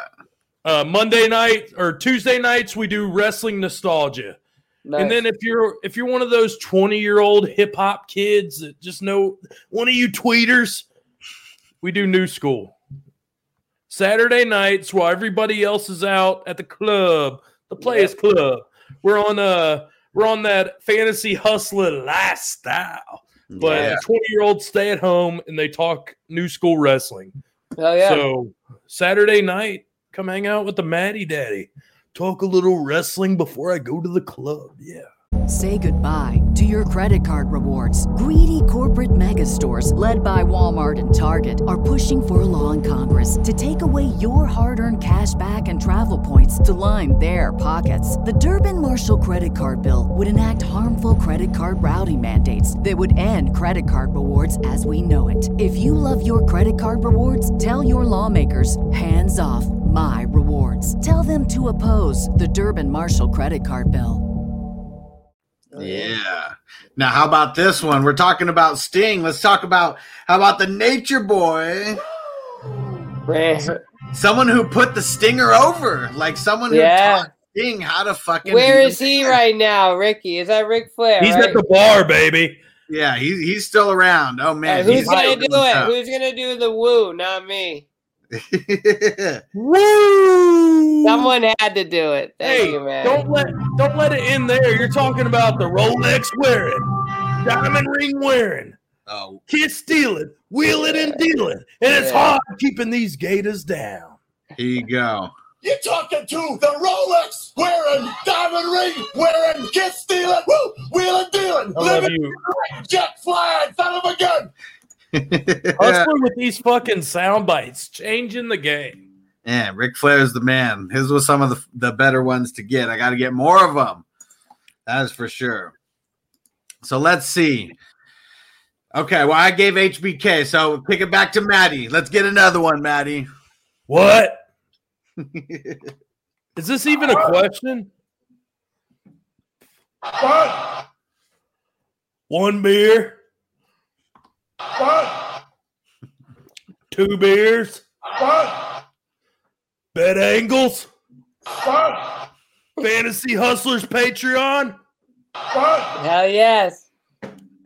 Uh, Monday night or Tuesday nights we do wrestling nostalgia. Nice. And then if you're if you're one of those 20 year old hip hop kids that just know one of you tweeters, we do new school. Saturday nights while everybody else is out at the club, the Players Club. We're on uh we're on that fantasy hustler lifestyle. But Yeah. 20 year olds stay at home and they talk new school wrestling. oh yeah. So Saturday night, come hang out with the Maddie Daddy. Talk a little wrestling before I go to the club. Yeah. Say goodbye to your credit card rewards. Greedy corporate mega stores, led by Walmart and Target, are pushing for a law in Congress to take away your hard earned cash back and travel points to line their pockets. The Durbin Marshall credit card bill would enact harmful credit card routing mandates that would end credit card rewards as we know it. If you love your credit card rewards, tell your lawmakers hands off my rewards. Tell them to oppose the Durbin Marshall credit card bill. Yeah. Now, how about this one? We're talking about Sting. Let's talk about how about the Nature Boy? Someone who put the Stinger over, like someone who Yeah. taught Sting how to fucking. Where be is the he man. right now, Ricky? Is that Ric Flair? He's right? at the bar, baby. Yeah, he's he's still around. Oh Uh, man, who's he's gonna do it? stuff. Who's gonna do the woo? Not me. Woo! Someone had to do it. Thank Hey, you, man. don't let don't let it in there. You're talking about the Rolex wearing, diamond ring wearing, oh, kiss stealing, wheeling and dealing, and it's hard keeping these gators down. here you go. You're talking to the Rolex wearing, diamond ring wearing, kiss stealing, woo, wheeling dealing, I love living you. jet flying, son of a gun. Hustling with these fucking sound bites, changing the game. Yeah, Ric Flair's the man. His was some of the, the better ones to get. I got to get more of them. That is for sure. So let's see. Okay, well, I gave HBK, so pick it back to Maddie. Let's get another one, Maddie. What? Is this even a question? What? One beer, What? two beers, What? bet angles, What? fantasy hustlers Patreon, What? Hell yes.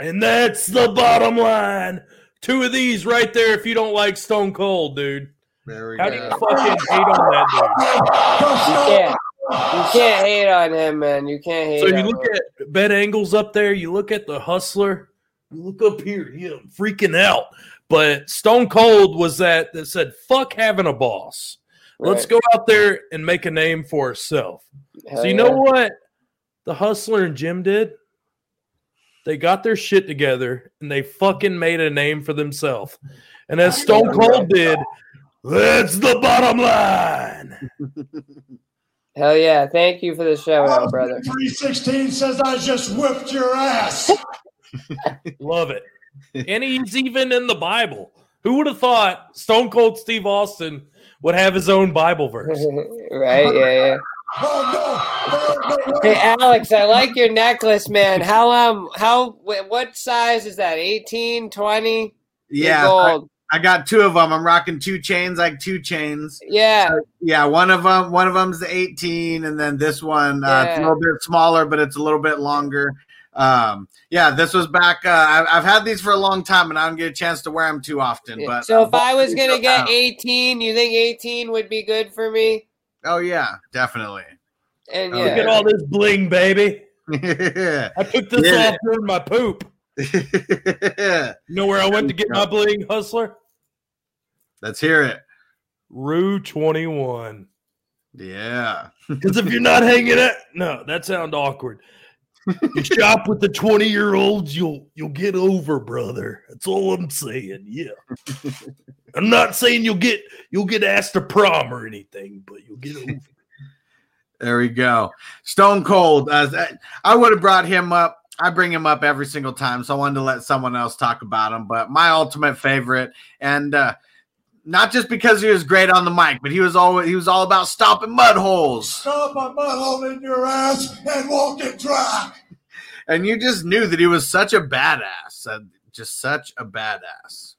and that's the bottom line. Two of these right there. If you don't like Stone Cold, dude, There we how do you fucking hate on that dude? You can't. You can't hate on him, man. You can't hate? So on you look at bet angles up there. You look at the hustler. You look up here. Yeah, I'm freaking out. But Stone Cold was that that said, "Fuck having a boss." Let's Right. go out there and make a name for ourselves. Hell so you yeah. know what the hustler and Jim did? They got their shit together and they fucking made a name for themselves. And as Stone Cold did, that's the bottom line. Hell yeah. Thank you for the shout out, brother. 316 says I just whipped your ass. Love it. And he's even in the Bible. Who would have thought Stone Cold Steve Austin would have his own Bible verse? right? Yeah, yeah. Oh no! There no Hey. Alex, I like your necklace, man. How um how what size is that? 18, 20? Yeah, I, Gold. I got two of them. I'm rocking two chains, like two chains. Yeah. Yeah, one of them, one of them's 18, and then this one, uh, it's a little bit smaller, but it's a little bit longer. Um, yeah, this was back. Uh, I've, I've had these for a long time, and I don't get a chance to wear them too often. But so if I was gonna gonna get 18, you think 18 would be good for me? oh yeah, definitely. And Oh, Look at all this bling, baby. yeah. I took this Yeah. off during my poop. You know where I went to get my bling, hustler? Let's hear it. Rue 21. Yeah. Because if you're not hanging out, no, that sounds awkward. You shop with the 20 year olds, you'll you'll get over, brother. That's all I'm saying. Yeah. I'm not saying you'll get you'll get asked to prom or anything, but you'll get over. There we go. Stone Cold. Uh, I would have brought him up. I bring him up every single time, so I wanted to let someone else talk about him. But my ultimate favorite, and uh, not just because he was great on the mic, but he was always he was all about stopping mud holes. Stop my mud hole in your ass and walk it dry. and you just knew that he was such a badass, uh, just such a badass.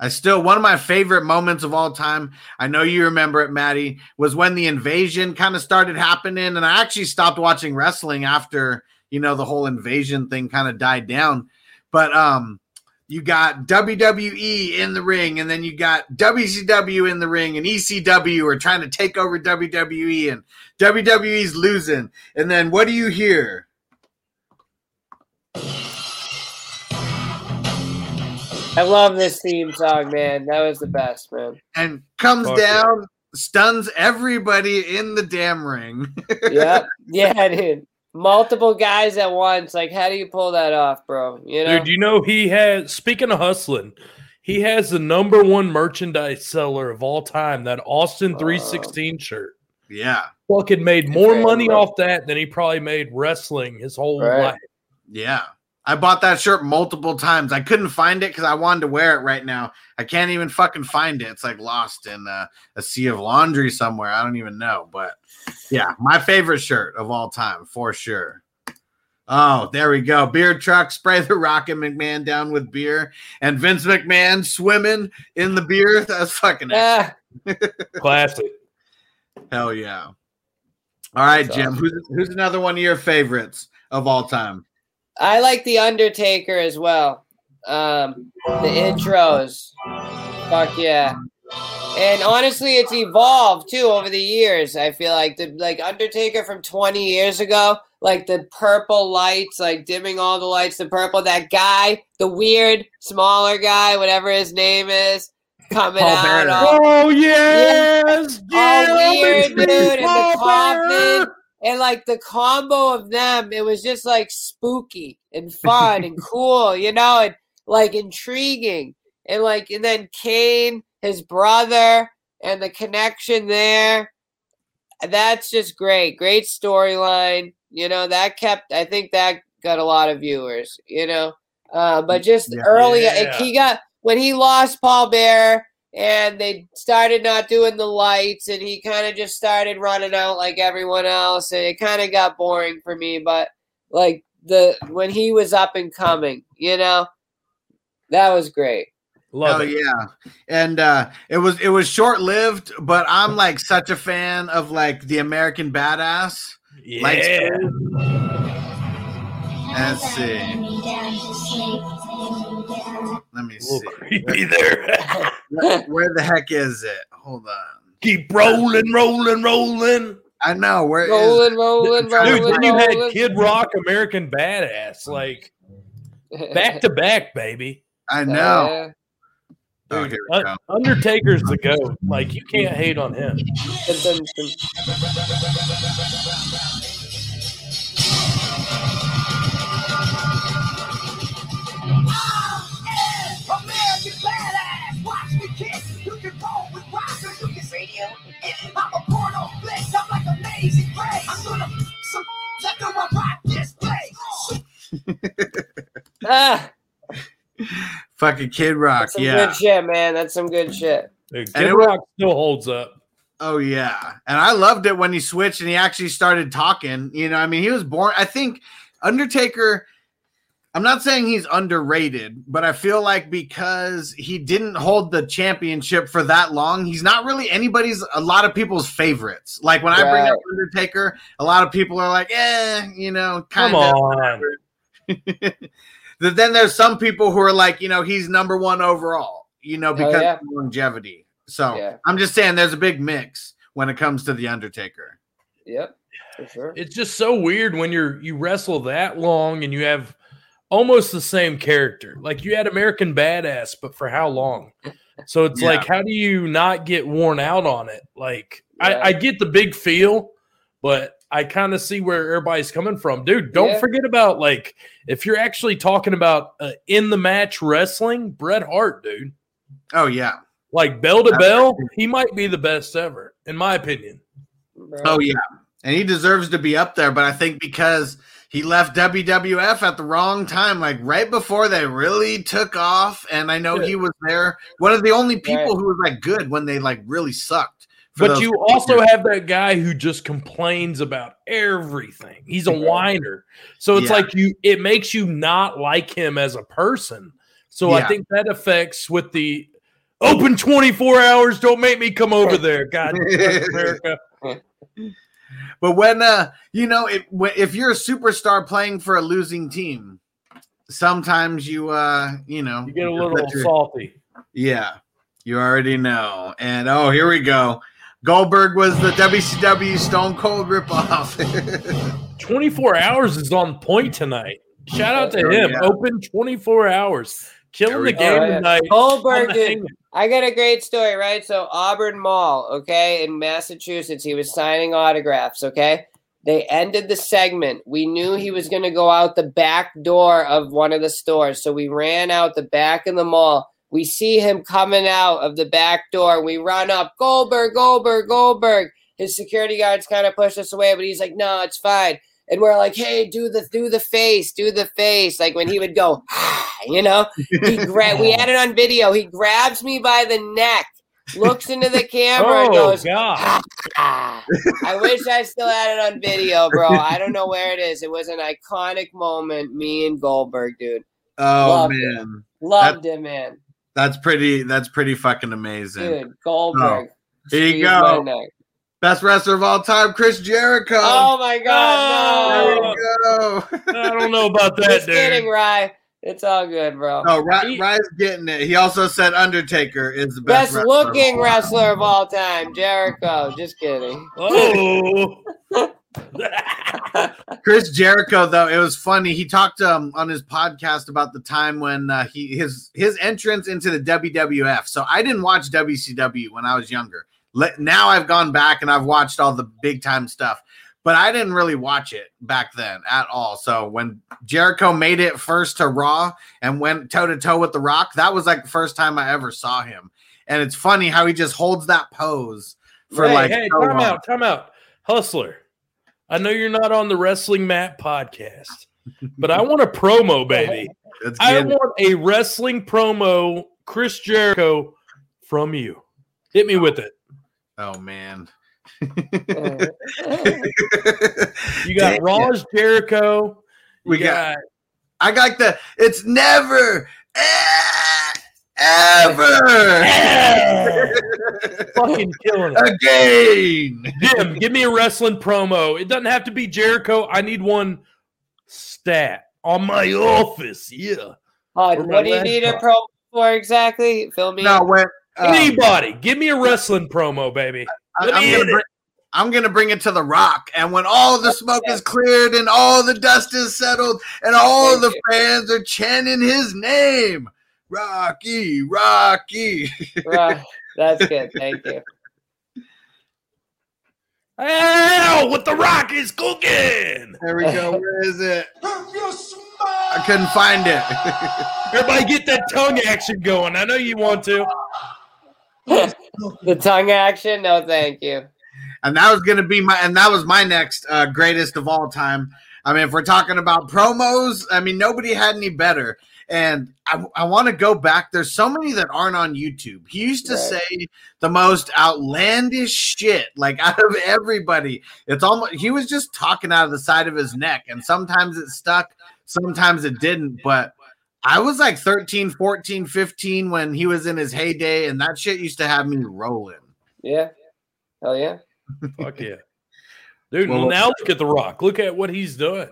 I still one of my favorite moments of all time. I know you remember it, Maddie, was when the invasion kind of started happening, and I actually stopped watching wrestling after you know the whole invasion thing kind of died down. But um, you got WWE in the ring, and then you got WCW in the ring, and ECW are trying to take over WWE, and WWE's losing. And then what do you hear? I love this theme song, man. That was the best, man. and comes Fuck yeah. down, stuns everybody in the damn ring. Yep. Yeah, dude. Multiple guys at once. Like, how do you pull that off, bro? You know? Dude, you know he has. Speaking of hustling, he has the number one merchandise seller of all time. That Austin oh. three sixteen shirt. yeah, Fucking made more money bro. off that than he probably made wrestling his whole Right. life. yeah. I bought that shirt multiple times. I couldn't find it because I wanted to wear it right now. I can't even fucking find it. It's like lost in uh, a sea of laundry somewhere. I don't even know. But yeah, my favorite shirt of all time for sure. Oh, there we go. Beer truck, spray the Rocket McMahon down with beer, and Vince McMahon swimming in the beer. That's fucking Ah, Classic. Hell yeah. All right, That's Jim. awesome. Who's, who's another one of your favorites of all time? I like the Undertaker as well. Um, the intros, fuck yeah. And honestly, it's evolved too over the years. I feel like the like Undertaker from 20 years ago, like the purple lights, like dimming all the lights, the purple. That guy, the weird smaller guy, whatever his name is, coming Paul out. All- Oh yes, all Jim, weird, dude, and the Paul coffin, Bearer. And like the combo of them, it was just like spooky and fun and cool, you know, and like intriguing, and like, and then Kane, his brother, and the connection there. That's just great, great storyline. You know, that kept. I think that got a lot of viewers. You know, uh, but just Yeah. early, Yeah. he got when he lost Paul Bearer and they started not doing the lights and he kind of just started running out like everyone else and it kind of got boring for me but like the when he was up and coming you know that was great Love Oh it. yeah. And uh it was it was short lived, but I'm like such a fan of like the American badass. Lights Yeah. Let's see. Let me A see. little creepy there. Where, where the heck is it? Hold on. Keep rolling, rolling, rolling. I know where rolling rolling rolling. Dude, rolling then you rolling. had Kid Rock, American Badass, like back to back, baby. I know. Yeah. Oh, Un- Undertaker's the goat. Like you can't hate on him. You. I'm a porno flick, I'm like amazing grace. I'm gonna some after I rock this place. ah Fucking Kid Rock. that's some Yeah. good shit man that's some good shit Dude, And Kid it was- Rock still holds up. Oh yeah, and I loved it when he switched and he actually started talking. You know, I mean, he was born. I think Undertaker. I'm not saying he's underrated, but I feel like because he didn't hold the championship for that long, he's not really anybody's. A lot of people's favorites. Like when I bring up Undertaker, a lot of people are like, "Eh, you know, kind Come of." on. But then there's some people who are like, you know, he's number one overall. You know, Hell because yeah. of longevity. So Yeah. I'm just saying, there's a big mix when it comes to the Undertaker. yep for sure It's just so weird when you're you wrestle that long and you have almost the same character. Like you had American Badass, but for how long? So it's Yeah. like, how do you not get worn out on it? Like Yeah. I, I get the big feel, but I kind of see where everybody's coming from. Dude, don't Yeah. forget about like if you're actually talking about uh, in the match wrestling, Bret Hart, dude. Oh yeah. Like bell to bell, he might be the best ever, in my opinion. Oh yeah. and he deserves to be up there. But I think because he left WWF at the wrong time, like right before they really took off, and I know he was there, one of the only people Right. who was like good when they like really sucked. But you couple also have that guy who just complains about everything. He's a whiner. So it's Yeah. like you it makes you not like him as a person. So I think that affects with the open 24 hours, don't make me come over there. God America. But when uh, you know, it, when, if you're a superstar playing for a losing team, sometimes you uh, you know, You get a little your- salty. Yeah, you already know. And oh, here we go. Goldberg was the WCW Stone Cold ripoff. 24 hours is on point tonight. Shout out to him. Open 24 hours. Killing the game Oh, yeah. tonight. Goldberg, dude, I got a great story, right? So Auburn Mall, okay, in Massachusetts, he was signing autographs, okay? They ended the segment. We knew he was going to go out the back door of one of the stores. So we ran out the back of the mall. We see him coming out of the back door. We run up, Goldberg, Goldberg, Goldberg. His security guards kind of push us away, but he's like, "No, it's fine." And we're like, "Hey, do the do the face, do the face." Like when he would go, you know, he gra- we had it on video. He grabs me by the neck, looks into the camera, and Oh, goes, God. "Ah." I wish I still had it on video, bro. I don't know where it is. It was an iconic moment. Me and Goldberg, dude, oh Loved man, loved him, man, that's pretty. That's pretty fucking amazing. dude. Goldberg. Here you go. My neck. Best wrestler of all time, Chris Jericho. Oh my god, there no! we go. I don't know about that, Just kidding, dude. Rye. It's all good, bro. No, Ry- He- Ryan's getting it. He also said Undertaker is the best, Best wrestler. looking wrestler of all time, Jericho. Just kidding. Oh. Chris Jericho, though, it was funny. He talked um, on his podcast about the time when uh, he his his entrance into the WWF. So I didn't watch WCW when I was younger. Let, now I've gone back and I've watched all the big time stuff, but I didn't really watch it back then at all. So when Jericho made it first to Raw and went toe to toe with The Rock, that was like the first time I ever saw him. And it's funny how he just holds that pose for Hey, like hey, so time long. out, time out. Hustler, I know you're not on the Wrestling Mat podcast, but I want a promo, baby. I want a wrestling promo, Chris Jericho, from you. Hit me with it. Oh man. Uh, You got Damn. Raw's Jericho. We you got- I got the it's never eh, ever fucking killing it. again. Jim, give me a wrestling promo. It doesn't have to be Jericho. I need one stat on my office. Yeah. uh, what do you need a promo for exactly? Fill me. No, in. When um, Anybody, give me a wrestling promo, baby. I, let me am gonna bring, I'm gonna bring it to the rock, and when all the smoke is cleared and all the dust is settled, and all Thank the you. fans are chanting his name, Rocky, Rocky. Right. That's good. Thank you. Ow, with the rock is cooking. There we go. Where is it? If you smile, I couldn't find it. Everybody get that tongue action going. I know you want to. the tongue action? No, thank you. and that was gonna be my and that was my next uh, greatest of all time. I mean, if we're talking about promos, I mean nobody had any better. And I, I want to go back. There's so many that aren't on YouTube. He used to Right. say the most outlandish shit, like out of everybody. It's almost he was just talking out of the side of his neck, and sometimes it stuck, sometimes it didn't. But I was like 13, 14, 15 when he was in his heyday, and that shit used to have me rolling. Yeah. Hell yeah. Fuck yeah. Dude, Well- well, now look at The Rock. Look at what he's doing.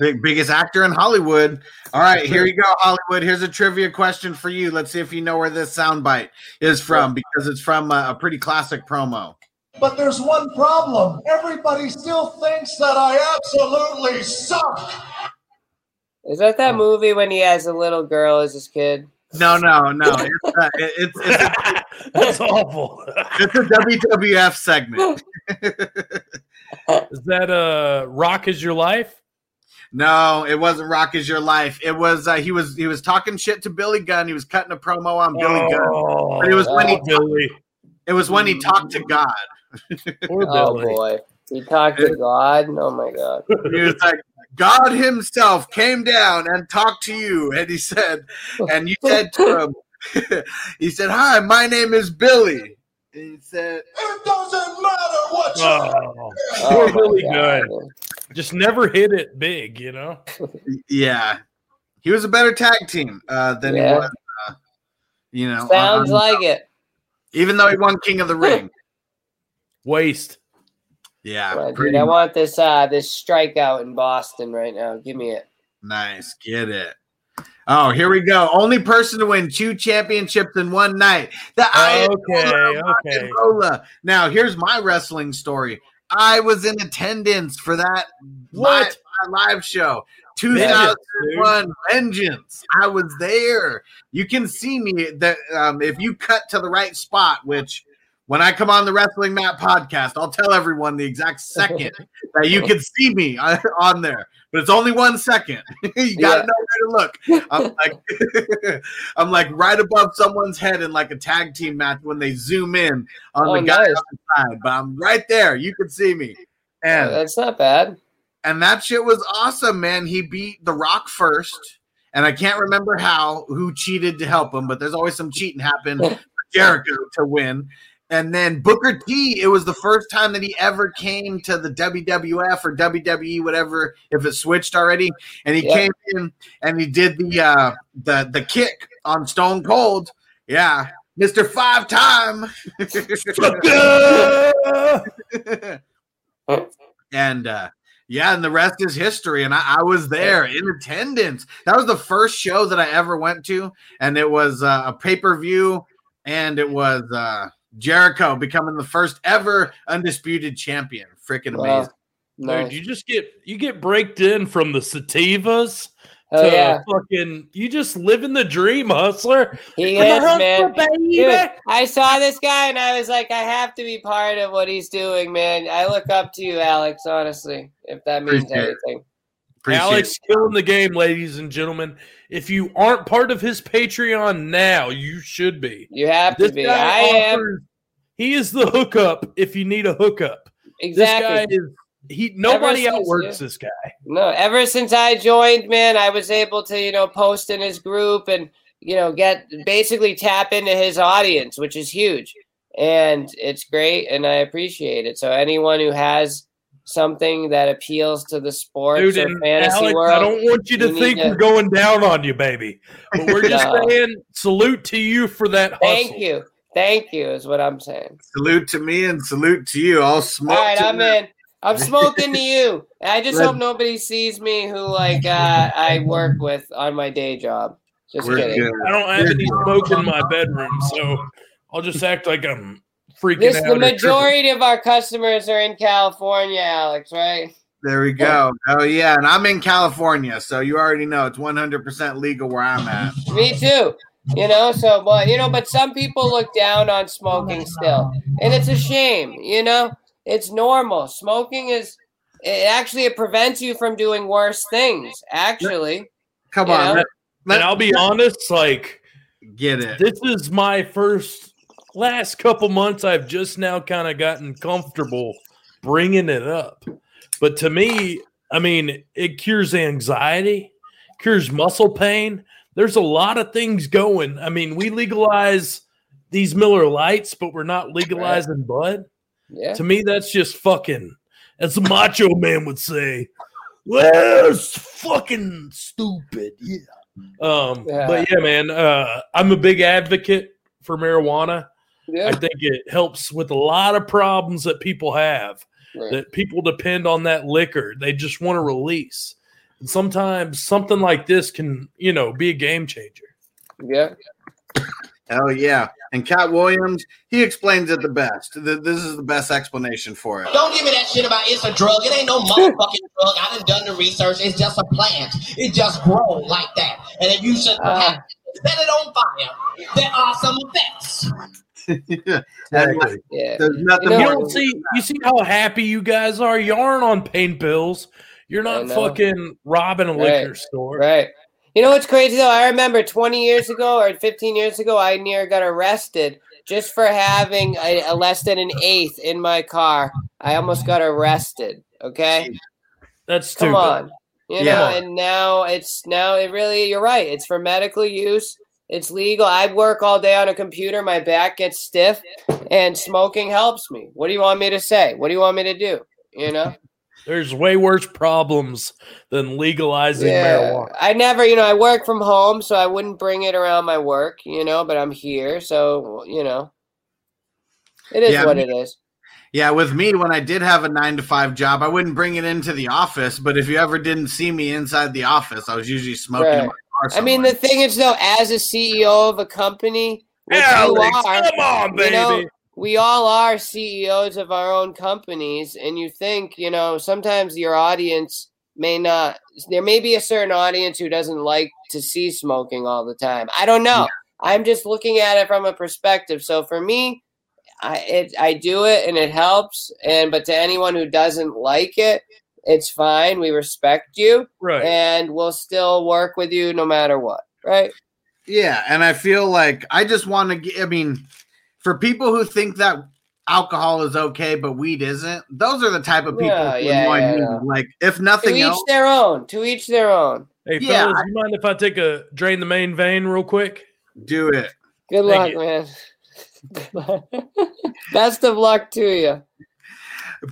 Big biggest actor in Hollywood. All right, here you go, Hollywood. Here's a trivia question for you. Let's see if you know where this soundbite is from because it's from a, a pretty classic promo. but there's one problem. Everybody still thinks that I absolutely suck. Is that that movie when he has a little girl as his kid? No, no, no. It's uh, it- it's it's a, That's awful. it's a WWF segment. Is that uh Rock is your life? No, it wasn't Rock is Your Life. It was uh, he was he was talking shit to Billy Gunn. He was cutting a promo on Billy Gunn. Oh, But it was when he Billy. It was when he talked to God. Poor Oh boy, he talked to God. Oh my God. He was like, God Himself came down and talked to you, and He said, and you said to him, He said, "Hi, my name is Billy." And he said, It doesn't matter what you Oh, Oh poor my Billy God. Gunn. Just never hit it big, you know. "Yeah, he was a better tag team uh, than Yeah. he was." Uh, you know, Sounds um, like it. even though he won King of the Ring. Waste. Yeah, Well, dude, pretty I want this uh this strikeout in Boston right now. Give me it. Nice. Get it. Oh, here we go. Only person to win two championships in one night. The Iron Okay, Rock okay. and Now, here's my wrestling story. I was in attendance for that What? live, live show. 2001 Vengeance. I was there. You can see me that um, if you cut to the right spot, which when I come on the Wrestling Mat podcast, I'll tell everyone the exact second that you can see me on, there. But it's only one second. you gotta Yeah. know where to look. I'm like, I'm like right above someone's head in like a tag team match when they zoom in on Oh, the guy nice. side. But I'm right there. You can see me. And That's not bad. and that shit was awesome, man. He beat The Rock first, and I can't remember how who cheated to help him, but there's always some cheating happen for Jericho to win. And then Booker T, it was the first time that he ever came to the WWF or WWE, whatever, if it switched already. And he Yeah. came in and he did the uh the the kick on Stone Cold. Yeah. Mr. Five Time. and uh yeah, and the rest is history. And I, I was there in attendance. That was the first show that I ever went to, and it was uh, a pay per view, and it was uh, Jericho becoming the first ever undisputed champion. Freaking Wow. amazing! Nice. Dude, you just get you get braked in from the sativas Oh to yeah, fucking you just living the dream, hustler. he is, hustler, man. Dude, I saw this guy and I was like, I have to be part of what he's doing, man. I look up to you, Alex. Honestly, if that means Appreciate it. anything. Appreciate Alex it. killing the game, ladies and gentlemen. If you aren't part of his Patreon now, you should be. You have to This be. guy I am He is the hookup if you need a hookup. exactly. This guy is he nobody since, outworks yeah. this guy. No, ever since I joined, man, I was able to, you know, post in his group and, you know, get basically tap into his audience, which is huge. And it's great and I appreciate it. So anyone who has something that appeals to the sports Dude, or fantasy Alex, world, I don't want you to you think to- we're going down on you, baby. But we're just No. saying salute to you for that hustle. thank you. Thank you is what I'm saying. Salute to me and salute to you. I'll smoke. All right, I'm tonight. in. I'm smoking to you. And I just Good. hope nobody sees me who like uh, I work with on my day job. Just We're kidding. good. I don't have any smoke in my bedroom, so I'll just act like I'm freaking This out. the majority of our customers are in California, Alex, right? There we go. Oh yeah, and I'm in California, so you already know it's 100% legal where I'm at. Me too. You know, so but you know, but some people look down on smoking still. And it's a shame, you know? It's normal. Smoking is it actually it prevents you from doing worse things, actually. Come on, let, let- And I'll be honest, like get it. this is my first last couple months I've just now kind of gotten comfortable bringing it up. But to me, I mean, it cures anxiety, cures muscle pain. There's a lot of things going. I mean, we legalize these Miller Lites, but we're not legalizing bud. Yeah. To me, that's just fucking, as a macho man would say, well, it's fucking stupid. Yeah. Um, Yeah. but yeah, man, uh, I'm a big advocate for marijuana. I think it helps with a lot of problems that people have. Right. That people depend on that liquor. They just want to release. And sometimes something like this can, you know, be a game changer. Yeah. Oh yeah. And Katt Williams, he explains it the best. This is the best explanation for it. Don't give me that shit about it's a drug. It ain't no motherfucking drug. I done done the research. It's just a plant. It just grows like that. And if you should Uh. set it on fire, there are some effects. And Yeah. There's nothing You You know- more. don't see you see how happy you guys are. You aren't on pain pills. You're not fucking robbing a Right. liquor store. Right. You know what's crazy though? I remember 20 years ago or 15 years ago, I near got arrested just for having a, a less than an eighth in my car. I almost got arrested. Okay, That's stupid. come on. You Yeah. know, and now it's now it really you're right. It's for medical use. It's legal. I work all day on a computer. My back gets stiff, and smoking helps me. What do you want me to say? What do you want me to do? You know. There's way worse problems than legalizing marijuana. I never, you know, I work from home, so I wouldn't bring it around my work, you know, but I'm here, so, you know, it is Yeah, what me- it is. Yeah, with me, when I did have a nine to five job, I wouldn't bring it into the office. But if you ever didn't see me inside the office, I was usually smoking in my car. I mean, the thing is, though, as a CEO of a company, which you are, come on, you know, we all are CEOs of our own companies, and you think, you know, sometimes your audience may not. There may be a certain audience who doesn't like to see smoking all the time. I don't know. I'm just looking at it from a perspective. So for me, I it I do it and it helps. And but to anyone who doesn't like it, it's fine. We respect you, right. and we'll still work with you no matter what. Right? Yeah, and I feel like I just want to. I mean, for people who think that alcohol is okay but weed isn't, those are the type of people Yeah, who yeah, yeah, yeah. Like, if nothing To nothing each their own. To each their own. Hey, Yeah, fellas, you mind if I take a drain the main vein real quick? do it. Good Thank luck, man. Best of luck to you.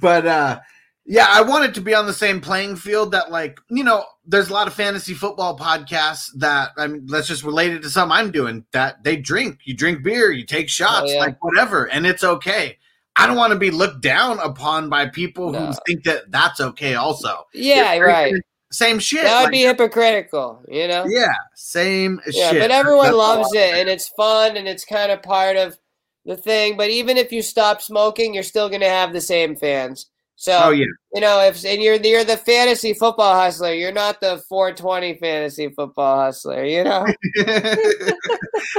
But uh yeah, I want it to be on the same playing field that like, you know, there's a lot of fantasy football podcasts that I mean, let's just relate it to something I'm doing that they drink. You drink beer, you take shots, Oh, yeah. like whatever, and it's okay. I don't want to be looked down upon by people who think that that's okay also. Yeah, You're right. Same shit. That would like- be hypocritical, you know? yeah, same Yeah, shit. but everyone That's loves it and it's fun and it's kind of part of the thing. But even if you stop smoking, you're still gonna have the same fans. So Oh yeah. you know, if and you're you're the fantasy football hustler, you're not the 420 fantasy football hustler, you know?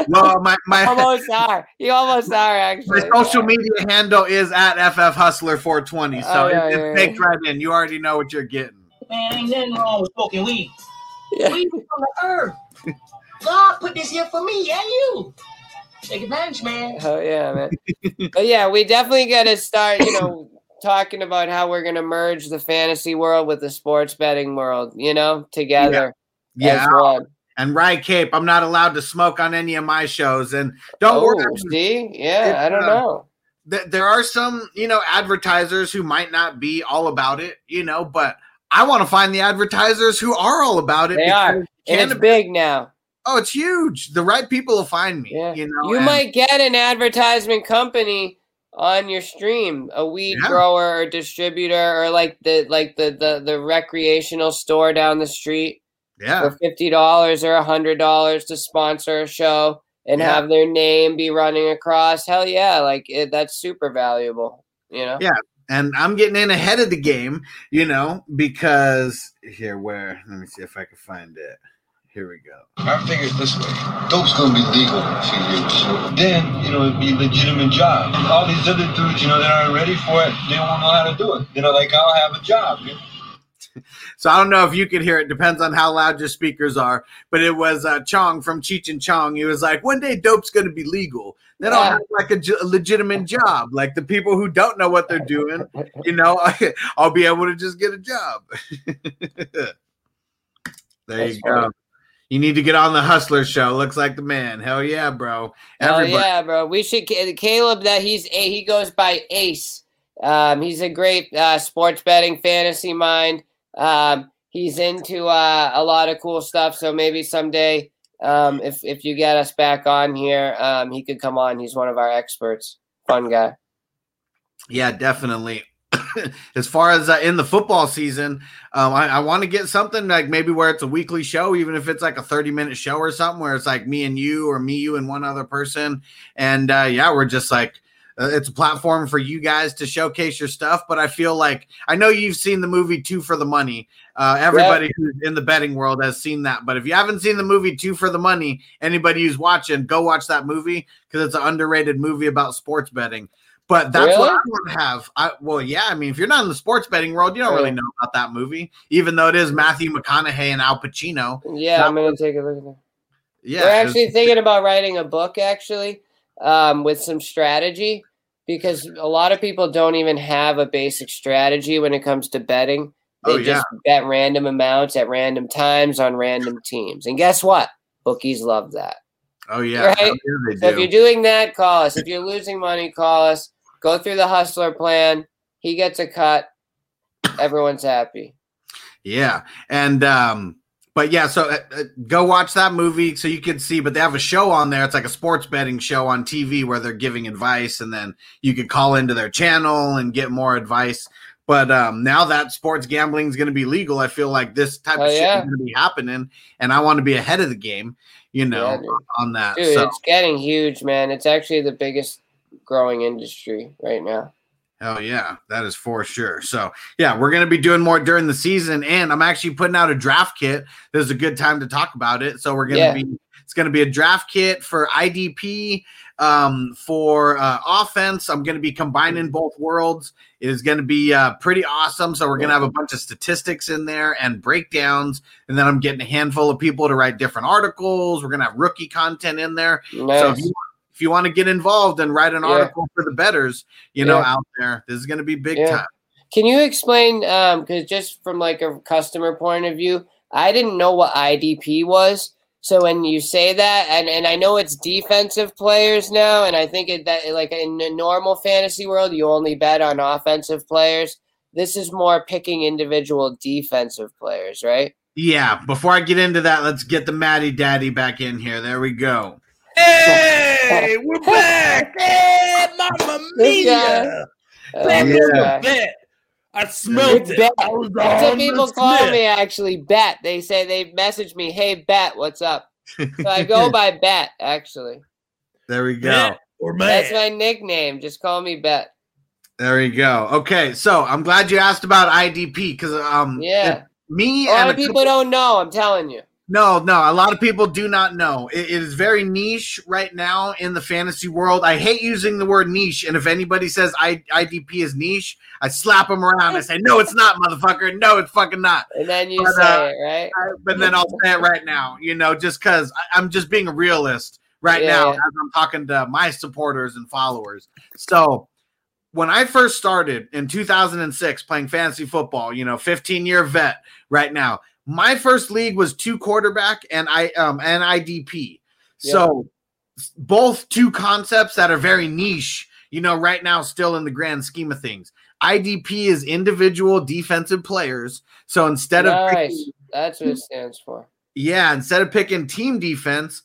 well, my my, almost are. You almost are actually. my actually. social media handle is at FF Hustler 420. So Oh, yeah, it's yeah, baked yeah. right in. You already know what you're getting. Man, ain't nothing wrong with smoking weed. Yeah. Weed from the earth. God put this here for me and you. Take advantage, man. Oh yeah, man. but yeah, we definitely got to start. You know, talking about how we're gonna merge the fantasy world with the sports betting world. You know, together Yeah. one. And Rye Cape, I'm not allowed to smoke on any of my shows. And don't Oh, worry, see, yeah, It's, I don't uh, know. th- there are some, you know, advertisers who might not be all about it, you know, but I want to find the advertisers who are all about it. They are, and it's big now. Oh, it's huge. The right people will find me. Yeah, You know, you and- might get an advertisement company on your stream, a weed Yeah. grower or distributor, or like the like the the the recreational store down the street. yeah. for fifty dollars or a hundred dollars to sponsor a show and Yeah. have their name be running across. Hell yeah, like it, that's super valuable. You know. Yeah. and I'm getting in ahead of the game, you know, because here, where, let me see if I can find it. Here we go. I figure it this way. Dope's gonna be legal in a few years. Then, you know, it'd be a legitimate job. All these other dudes, you know, that aren't ready for it, they don't know how to do it. You know, like I'll have a job. You know? So I don't know if you could hear it. Depends on how loud your speakers are. But it was uh, Chong from Cheech and Chong. He was like, one day dope's going to be legal. Then I'll have like a legitimate job. Like the people who don't know what they're doing, you know, I'll be able to just get a job. there That's you go. funny. You need to get on the Hustler show. Looks like the man. Hell yeah, bro. Hell yeah, bro. We should Caleb. That he's a he goes by Ace. Um, he's a great uh, sports betting fantasy mind. Um, he's into uh, a lot of cool stuff. So maybe someday, um, if if you get us back on here, um, he could come on. He's one of our experts. Fun guy. Yeah, definitely. as far as uh, in the football season, um, I, I want to get something like maybe where it's a weekly show, even if it's like a 30 minute show or something where it's like me and you or me, you and one other person. And uh, yeah, we're just like, uh, it's a platform for you guys to showcase your stuff. But I feel like I know you've seen the movie Two for the Money. Uh, everybody who's in the betting world has seen that. But if you haven't seen the movie Two for the Money, anybody who's watching, go watch that movie because it's an underrated movie about sports betting. But that's what Really? I want to have. I, well, yeah. I mean, if you're not in the sports betting world, you don't really know about that movie, even though it is Matthew McConaughey and Al Pacino. Yeah, I'm gonna take a look at that. Yeah, We're actually thinking about writing a book actually um, with some strategy because a lot of people don't even have a basic strategy when it comes to betting. They Oh, yeah. just bet random amounts at random times on random teams. And guess what? Bookies love that. Oh yeah, Right? Hell So if you're doing that, call us. If you're losing money, call us. Go through the hustler plan. He gets a cut. Everyone's happy. Yeah, and um, but yeah, so uh, uh, go watch that movie so you can see. But they have a show on there. It's like a sports betting show on TV where they're giving advice, and then you could call into their channel and get more advice. But um, now that sports gambling is going to be legal, I feel like this type Oh, of shit yeah. is going to be happening, and I want to be ahead of the game. You know, Yeah, on that. Dude, so it's getting huge, man. It's actually the biggest growing industry right now. Hell yeah, that is for sure. So yeah, we're gonna be doing more during the season, and I'm actually putting out a draft kit. This is a good time to talk about it. So we're gonna Yeah. be it's gonna be a draft kit for IDP um, for uh, offense. I'm gonna be combining both worlds. It is gonna be uh, pretty awesome. So we're gonna have a bunch of statistics in there and breakdowns, and then I'm getting a handful of people to write different articles. We're gonna have rookie content in there. So if you, if you want to get involved and write an Yeah. article for the betters, you know, Yeah. out there, this is going to be big Yeah. time. Can you explain? Um, because just from like a customer point of view, I didn't know what IDP was. So when you say that, and, and I know it's defensive players now, and I think it, that like in the normal fantasy world, you only bet on offensive players. This is more picking individual defensive players, right? Yeah. Before I get into that, let's get the Maddie Daddy back in here. There we go. Hey, we're back. Hey, Mamma This guy. Mia. Uh, Back this on the guy. bet. I smelled Big it. bet. I That's what people call sniff. me actually. Bet. They say they message me, "Hey, bet, what's up?" So I go by Bet. Actually, There we go. Bet or that's my nickname. Just call me Bet. There we go. Okay. So I'm glad you asked about IDP because um, Yeah. me A lot and of a people couple- don't know. I'm telling you. No, no, a lot of people do not know. It- it is very niche right now in the fantasy world. I hate using the word niche, and if anybody says I, IDP is niche, I slap them around. I say, "No, it's not, motherfucker. No, it's fucking not." And then you But, say uh, it, right? but then I'll say it right now, you know, just because I'm just being a realist right Yeah, now yeah. as I'm talking to my supporters and followers. So when I first started in 2006 playing fantasy football, you know, 15 year vet right now, my first league was two quarterback and I um and IDP. So both two concepts that are very niche, you know, right now still in the grand scheme of things. IDP is individual defensive players. So instead of picking- That's what it stands for. yeah, instead of picking team defense,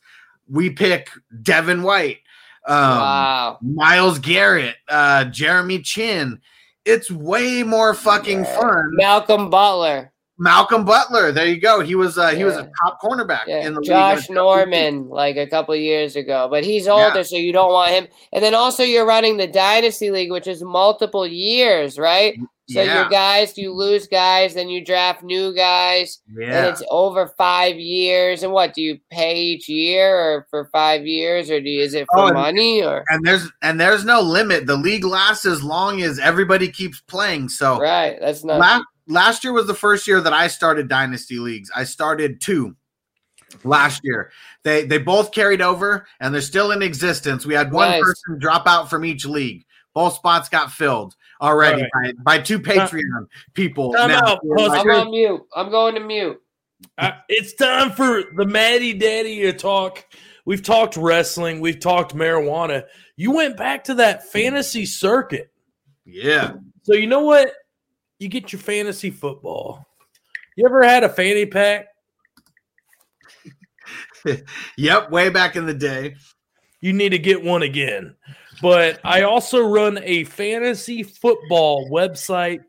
we pick Devin White, um, wow. Myles Garrett, uh, Jeremy Chinn. It's way more fucking fun. Malcolm Butler. Malcolm Butler, there you go. He was uh, he was a top cornerback Yeah. in the Josh league. Norman, like a couple years ago, but he's older, so you don't want him. And then also, you're running the Dynasty League, which is multiple years, right? So Yeah. your guys, you lose guys, then you draft new guys, and Yeah, it's over five years. And what do you pay each year, or for five years, or do you, is it for Oh, and- money, or and there's and there's no limit. The league lasts as long as everybody keeps playing. So right? That's not last, last year was the first year that I started dynasty leagues. I started two last year. They they both carried over and they're still in existence. We had one Nice. person drop out from each league. Both spots got filled already Right. by, by two Patreon people. Time now. out, Puss. I'm on mute. I'm going to mute. I- it's time for the Maddie Daddy to talk. We've talked wrestling. We've talked marijuana. You went back to that fantasy circuit. Yeah. So you know what? You get your fantasy football. You ever had a fanny pack? Yep. Way back in the day. You need to get one again. But I also run a fantasy football website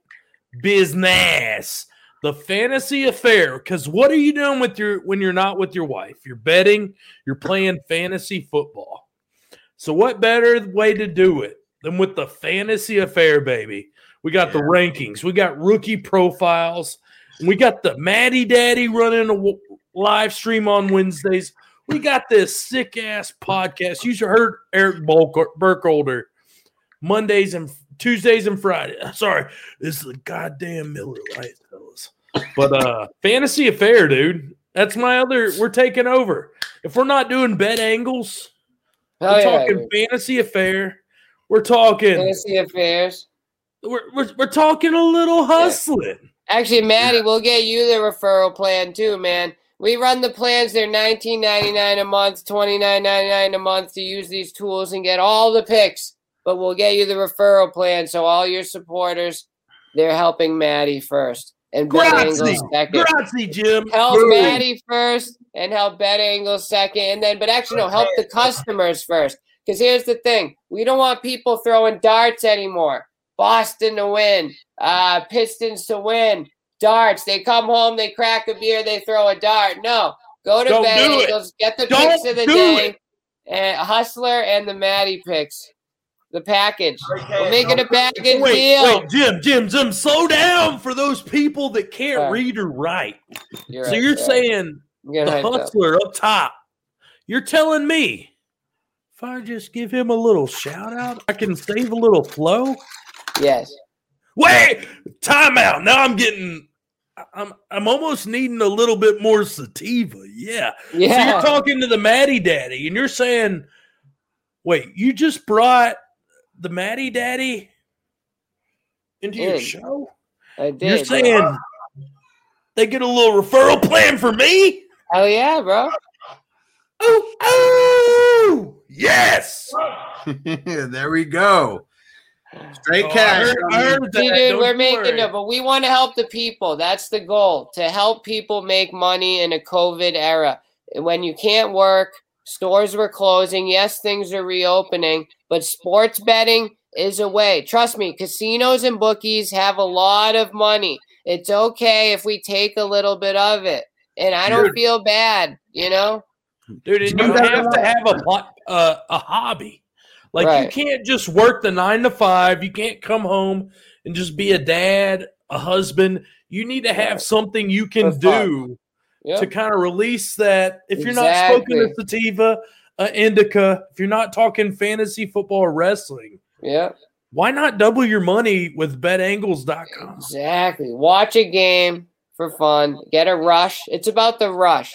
business. The fantasy affair. Because what are you doing with your when you're not with your wife? You're betting, you're playing fantasy football. So what better way to do it than with the fantasy affair, baby? We got the rankings, we got rookie profiles, we got the Maddie Daddy running a w- live stream on Wednesdays. We got this sick ass podcast. You should heard Eric Burkholder Mondays and Tuesdays and Fridays. Sorry, this is a goddamn Miller Lite, fellas. But uh fantasy affair, dude. That's my other. We're taking over. If we're not doing bet angles, Hell we're yeah, talking dude. fantasy affair. We're talking. fantasy affairs. We're, we're, we're talking a little hustling. Actually, Maddie, we'll get you the referral plan too, man. We run the plans. They're nineteen ninety nine a month, twenty nine ninety nine a month to use these tools and get all the picks. But we'll get you the referral plan, so all your supporters, they're helping Maddie first and Bet Grazie, Angles second. grazie, Jim. Help Boom. Maddie first and help Bet Angles second, and then but actually no, help the customers first. Because here's the thing: we don't want people throwing darts anymore. Boston to win, uh, Pistons to win, darts. They come home, they crack a beer, they throw a dart. No, go to Don't Bet do get the Don't picks of the day, and Hustler and the Maddie picks, the package. We're making a package Wait, deal. wait, Jim, Jim, Jim, slow down for those people that can't Sorry. read or write. You're so right, you're right. saying I'm the hyped up. hustler up top. You're telling me if I just give him a little shout out, I can save a little flow. Yes. Wait, timeout. Now I'm getting. I'm I'm almost needing a little bit more sativa. Yeah. yeah. So Yeah. you're talking to the Maddie Daddy, and you're saying, "Wait, you just brought the Maddie Daddy into your show? I did. You're bro. saying they get a little referral plan for me? Oh yeah, bro. Oh, oh, yes. there we go. Straight Oh, I cash. heard- I heard dude, we're making worry. it, but we want to help the people. That's the goal to help people make money in a COVID era. When you can't work, stores were closing. Yes, things are reopening, but sports betting is a way. Trust me, casinos and bookies have a lot of money. It's okay if we take a little bit of it. And I don't Dude. feel bad, you know? dude. And You you have to have a uh, a hobby. Like you can't just work the nine to five. You can't come home and just be a dad, a husband. You need to have something you can fun. do Yeah. to kind of release that. If you're not smoking a sativa, a indica, if you're not talking fantasy football or wrestling, Yeah. why not double your money with betangles.com? Exactly. Watch a game for fun. Get a rush. It's about the rush,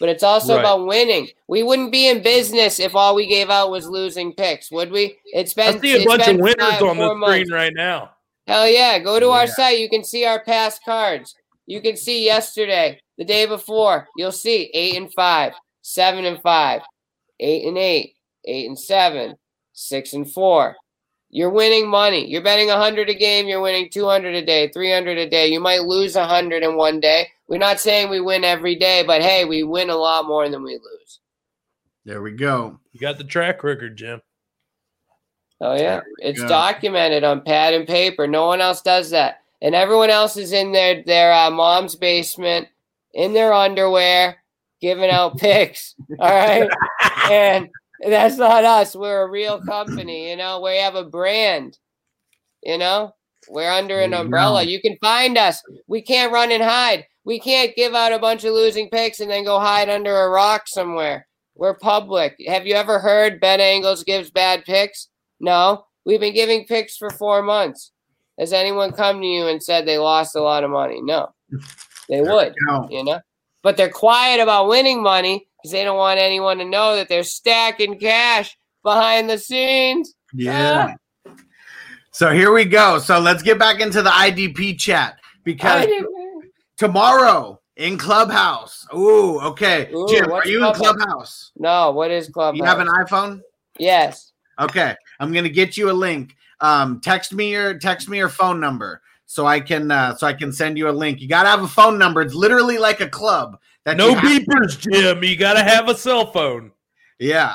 but it's also Right. about winning. We wouldn't be in business if all we gave out was losing picks, would we? It's been I see a bunch of winners on the four screen months. right now. Hell yeah! Go to our site. You can see our past cards. You can see yesterday, the day before. You'll see eight and five, seven and five, eight and eight, eight and seven, six and four. You're winning money. You're betting 100 a game. You're winning 200 a day, 300 a day. You might lose 100 in one day. We're not saying we win every day, but hey, we win a lot more than we lose. There we go. You got the track record, Jim. Oh yeah, it's go. documented on pad and paper. No one else does that, and everyone else is in their their uh, mom's basement in their underwear giving out picks. All right, and that's not us. We're a real company. You know, we have a brand. You know, we're under an umbrella. You can find us. We can't run and hide. We can't give out a bunch of losing picks and then go hide under a rock somewhere. We're public. Have you ever heard Bet Angles gives bad picks? No. We've been giving picks for four months. Has anyone come to you and said they lost a lot of money? No. They would, you know? But they're quiet about winning money because they don't want anyone to know that they're stacking cash behind the scenes. Yeah. Ah. So here we go. So let's get back into the IDP chat because tomorrow in Clubhouse. Ooh, okay. Ooh, Jim, are what's you in Clubhouse? Clubhouse? No, what is Clubhouse? You have an iPhone? yes. Okay. I'm gonna get you a link. Um, text me your text me your phone number so I can uh, so I can send you a link. You gotta have a phone number. It's literally like a club. That No you have- beepers, Jim. You got to have a cell phone. Yeah,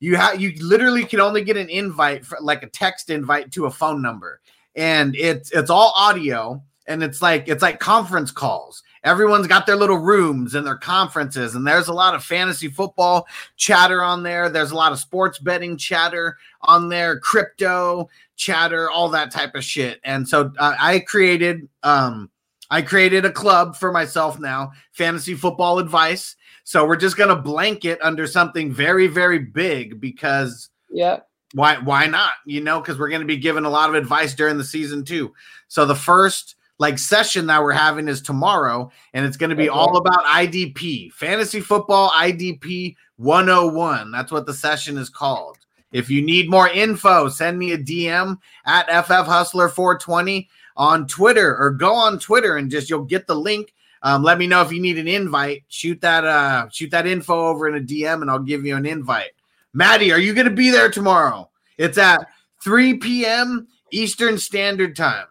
you have you literally can only get an invite for like a text invite to a phone number, and it's it's all audio, and it's like it's like conference calls. Everyone's got their little rooms and their conferences, and there's a lot of fantasy football chatter on there. There's a lot of sports betting chatter on there, crypto chatter, all that type of shit. And so uh, I created um I created a club for myself now, fantasy football advice. So we're just gonna blanket under something very, very big because Yeah. why why not? You know, because we're going to be giving a lot of advice during the season too. So the first like session that we're having is tomorrow, and it's going to be Okay. all about IDP, fantasy football IDP 101. That's what the session is called. If you need more info, send me a DM at FF Hustler 420 on Twitter or go on Twitter and just you'll get the link. Um, let me know if you need an invite. Shoot that uh shoot that info over in a DM and I'll give you an invite. Maddie, are you gonna be there tomorrow? It's at 3 p.m. Eastern Standard Time.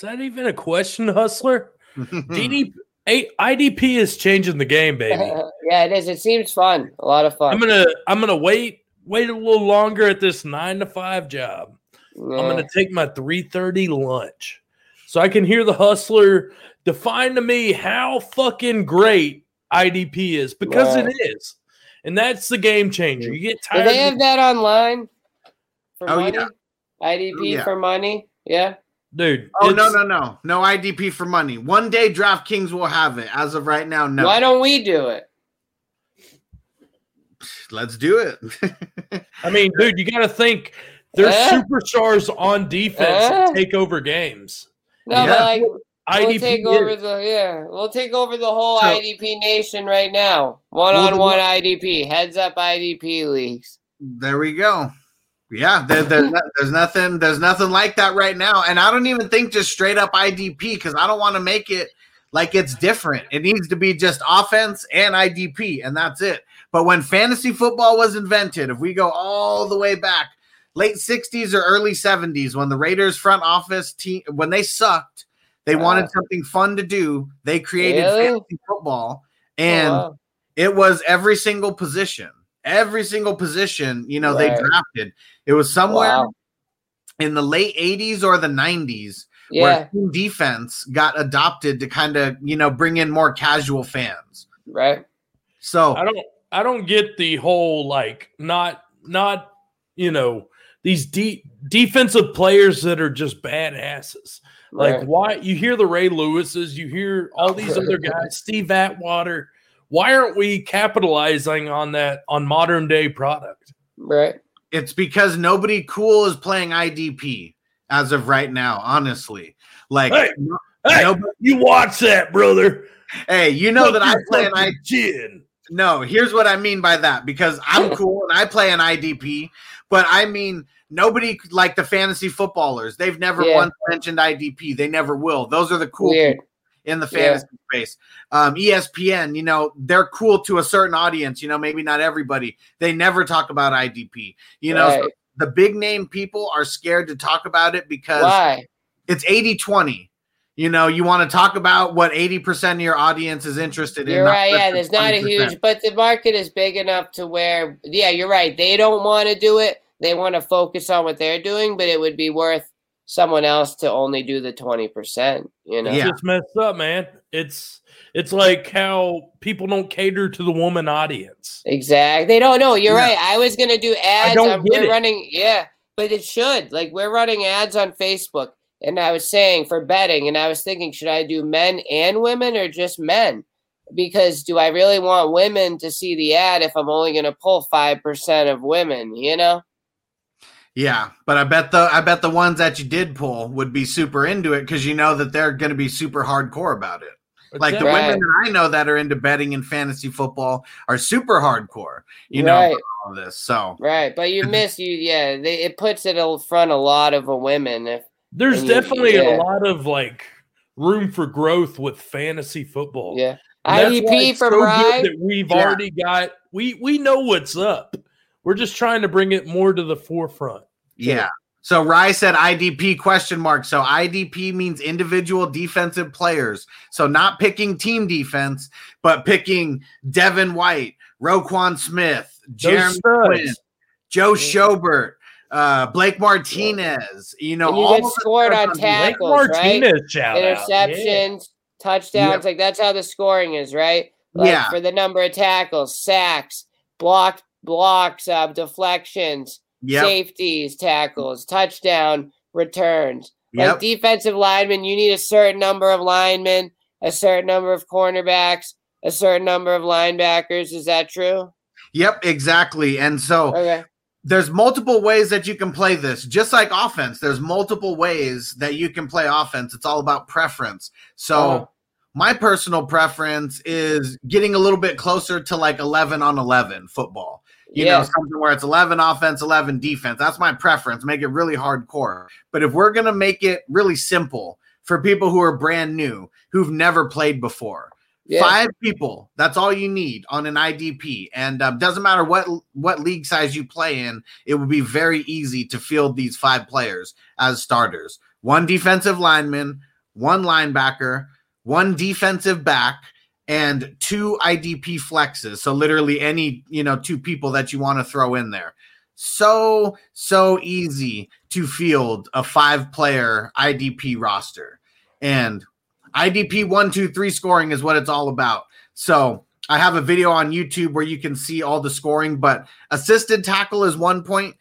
Is that even a question, Hustler? DD, A- IDP is changing the game, baby. yeah, it is. It seems fun. A lot of fun. I'm gonna I'm gonna wait wait a little longer at this nine to five job. I'm gonna take my 3:30 lunch. So I can hear the hustler define to me how fucking great IDP is because Wow. it is. And that's the game changer. You get Do they have of that online for Oh, money? yeah. IDP Oh, yeah. for money? Yeah. Dude. Oh no, it's- no, no. No IDP for money. One day DraftKings will have it. As of right now, no. Why don't we do it? Let's do it. I mean, dude, you gotta think there's Eh? superstars on defense that Eh? take over games. No, Yeah. but like we'll IDP take is- over the yeah, we'll take over the whole So- IDP nation right now. One on one IDP, heads up IDP leagues. There we go. Yeah, there, there's, no- there's nothing there's nothing like that right now, and I don't even think just straight up IDP because I don't want to make it like it's different. It needs to be just offense and IDP, and that's it. But when fantasy football was invented, if we go all the way back, late '60s or early '70s, when the Raiders front office team when they sucked, they wanted something fun to do. They created Really? fantasy football, Oh, and wow. it was every single position every single position you know they drafted it was somewhere Wow. in the late 80s or the 90s yeah, where team defense got adopted to kind of you know bring in more casual fans right. so I don't I don't get the whole like not not you know these de- defensive players that are just badasses. Like right. why you hear the Ray Lewises, you hear all these other guys, Steve Atwater. Why aren't we capitalizing on that on modern day product? right. it's because nobody cool is playing idp as of right now honestly like Hey, no- Hey, nobody- you watch that, brother. hey you know that i play your an I, fucking chin. No, here's what I mean by that because I'm cool and I play an IDP, but I mean nobody like the fantasy footballers. They've never Yeah. once mentioned IDP. They never will. Those are the cool Weird. people in the Yeah. fantasy space. Um, ESPN, you know, they're cool to a certain audience. You know, maybe not everybody. They never talk about IDP. You know, so the big name people are scared to talk about it because Why? it's 80 20. You know, you want to talk about what 80% of your audience is interested in. You're right. Yeah, the there's not a huge, but the market is big enough to where, yeah, you're right. They don't want to do it. They want to focus on what they're doing, but it would be worth someone else to only do the 20%, you know? It's Yeah. just messed up, man. It's it's like how people don't cater to the woman audience. Exactly. They don't know. You're Yeah. right. I was gonna do ads. don't um, get it. running. Yeah, but it should. Like we're running ads on Facebook, and I was saying for betting, and I was thinking, should I do men and women or just men? Because do I really want women to see the ad if I'm only gonna pull five percent of women? You know? Yeah, but I bet the I bet the ones that you did pull would be super into it because you know that they're going to be super hardcore about it. Like the women that I know that are into betting and fantasy football are super hardcore. You know Right. about all this. So Right. But you miss you. Yeah. They, it puts it in front a lot of a women. If There's And you- definitely yeah. a lot of like room for growth with fantasy football. yeah. And that's why IDP it's from so Rye. that we've Yeah. already got we we know what's up. We're just trying to bring it more to the forefront. yeah. So Rye said IDP question mark. So IDP means individual defensive players. So not picking team defense, but picking Devin White, Roquan Smith, Jeremy. Quinn, Joe Schobert, uh, Blake Martinez. You know, And you all get scored on on Blake tackles, right? Martinez shout out. Yeah. interceptions, touchdowns. Like that's how the scoring is, right? Like Yeah. For the number of tackles, sacks, block, blocks, uh, deflections, Yep. safeties, tackles, touchdown, returns. Like defensive linemen, you need a certain number of linemen, a certain number of cornerbacks, a certain number of linebackers. Is that true? Yep, exactly. And so Okay. there's multiple ways that you can play this just like offense there's multiple ways that you can play offense it's all about preference so Uh-huh. my personal preference is getting a little bit closer to like 11 on 11 football you yeah. know something where it's 11 offense 11 defense. That's my preference. Make it really hardcore. But if we're going to make it really simple for people who are brand new who've never played before Yeah. five people that's all you need on an idp and um, doesn't matter what what league size you play in it would be very easy to field these five players as starters. One defensive lineman one linebacker one defensive back and two idp flexes so literally any you know two people that you want to throw in there so so easy to field a five player idp roster and IDP one, two, three scoring is what it's all about. So I have a video on YouTube where you can see all the scoring, but assisted tackle is one point,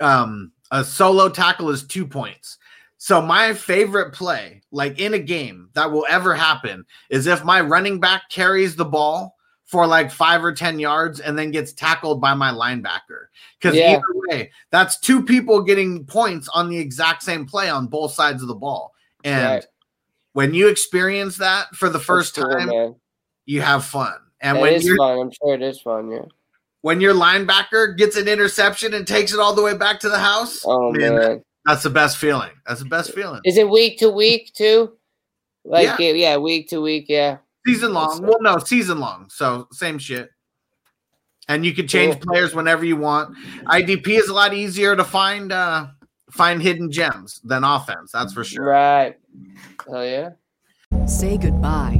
um, a solo tackle is two points. So my favorite play, like in a game that will ever happen, is if my running back carries the ball for like five or ten yards and then gets tackled by my linebacker. Because Yeah. either way, that's two people getting points on the exact same play on both sides of the ball. And Right. when you experience that for the first cool, time, man. you have fun. And That when is fun. I'm sure it is fun. Yeah. when your linebacker gets an interception and takes it all the way back to the house, Oh man, man. That's the best feeling. That's the best feeling. Is it week to week too? Like Yeah. yeah, yeah week to week. Yeah. Season long. Well, no, season long. So same shit. And you can change Cool. players whenever you want. IDP is a lot easier to find uh find hidden gems than offense. That's for sure. Right. Oh yeah. Say goodbye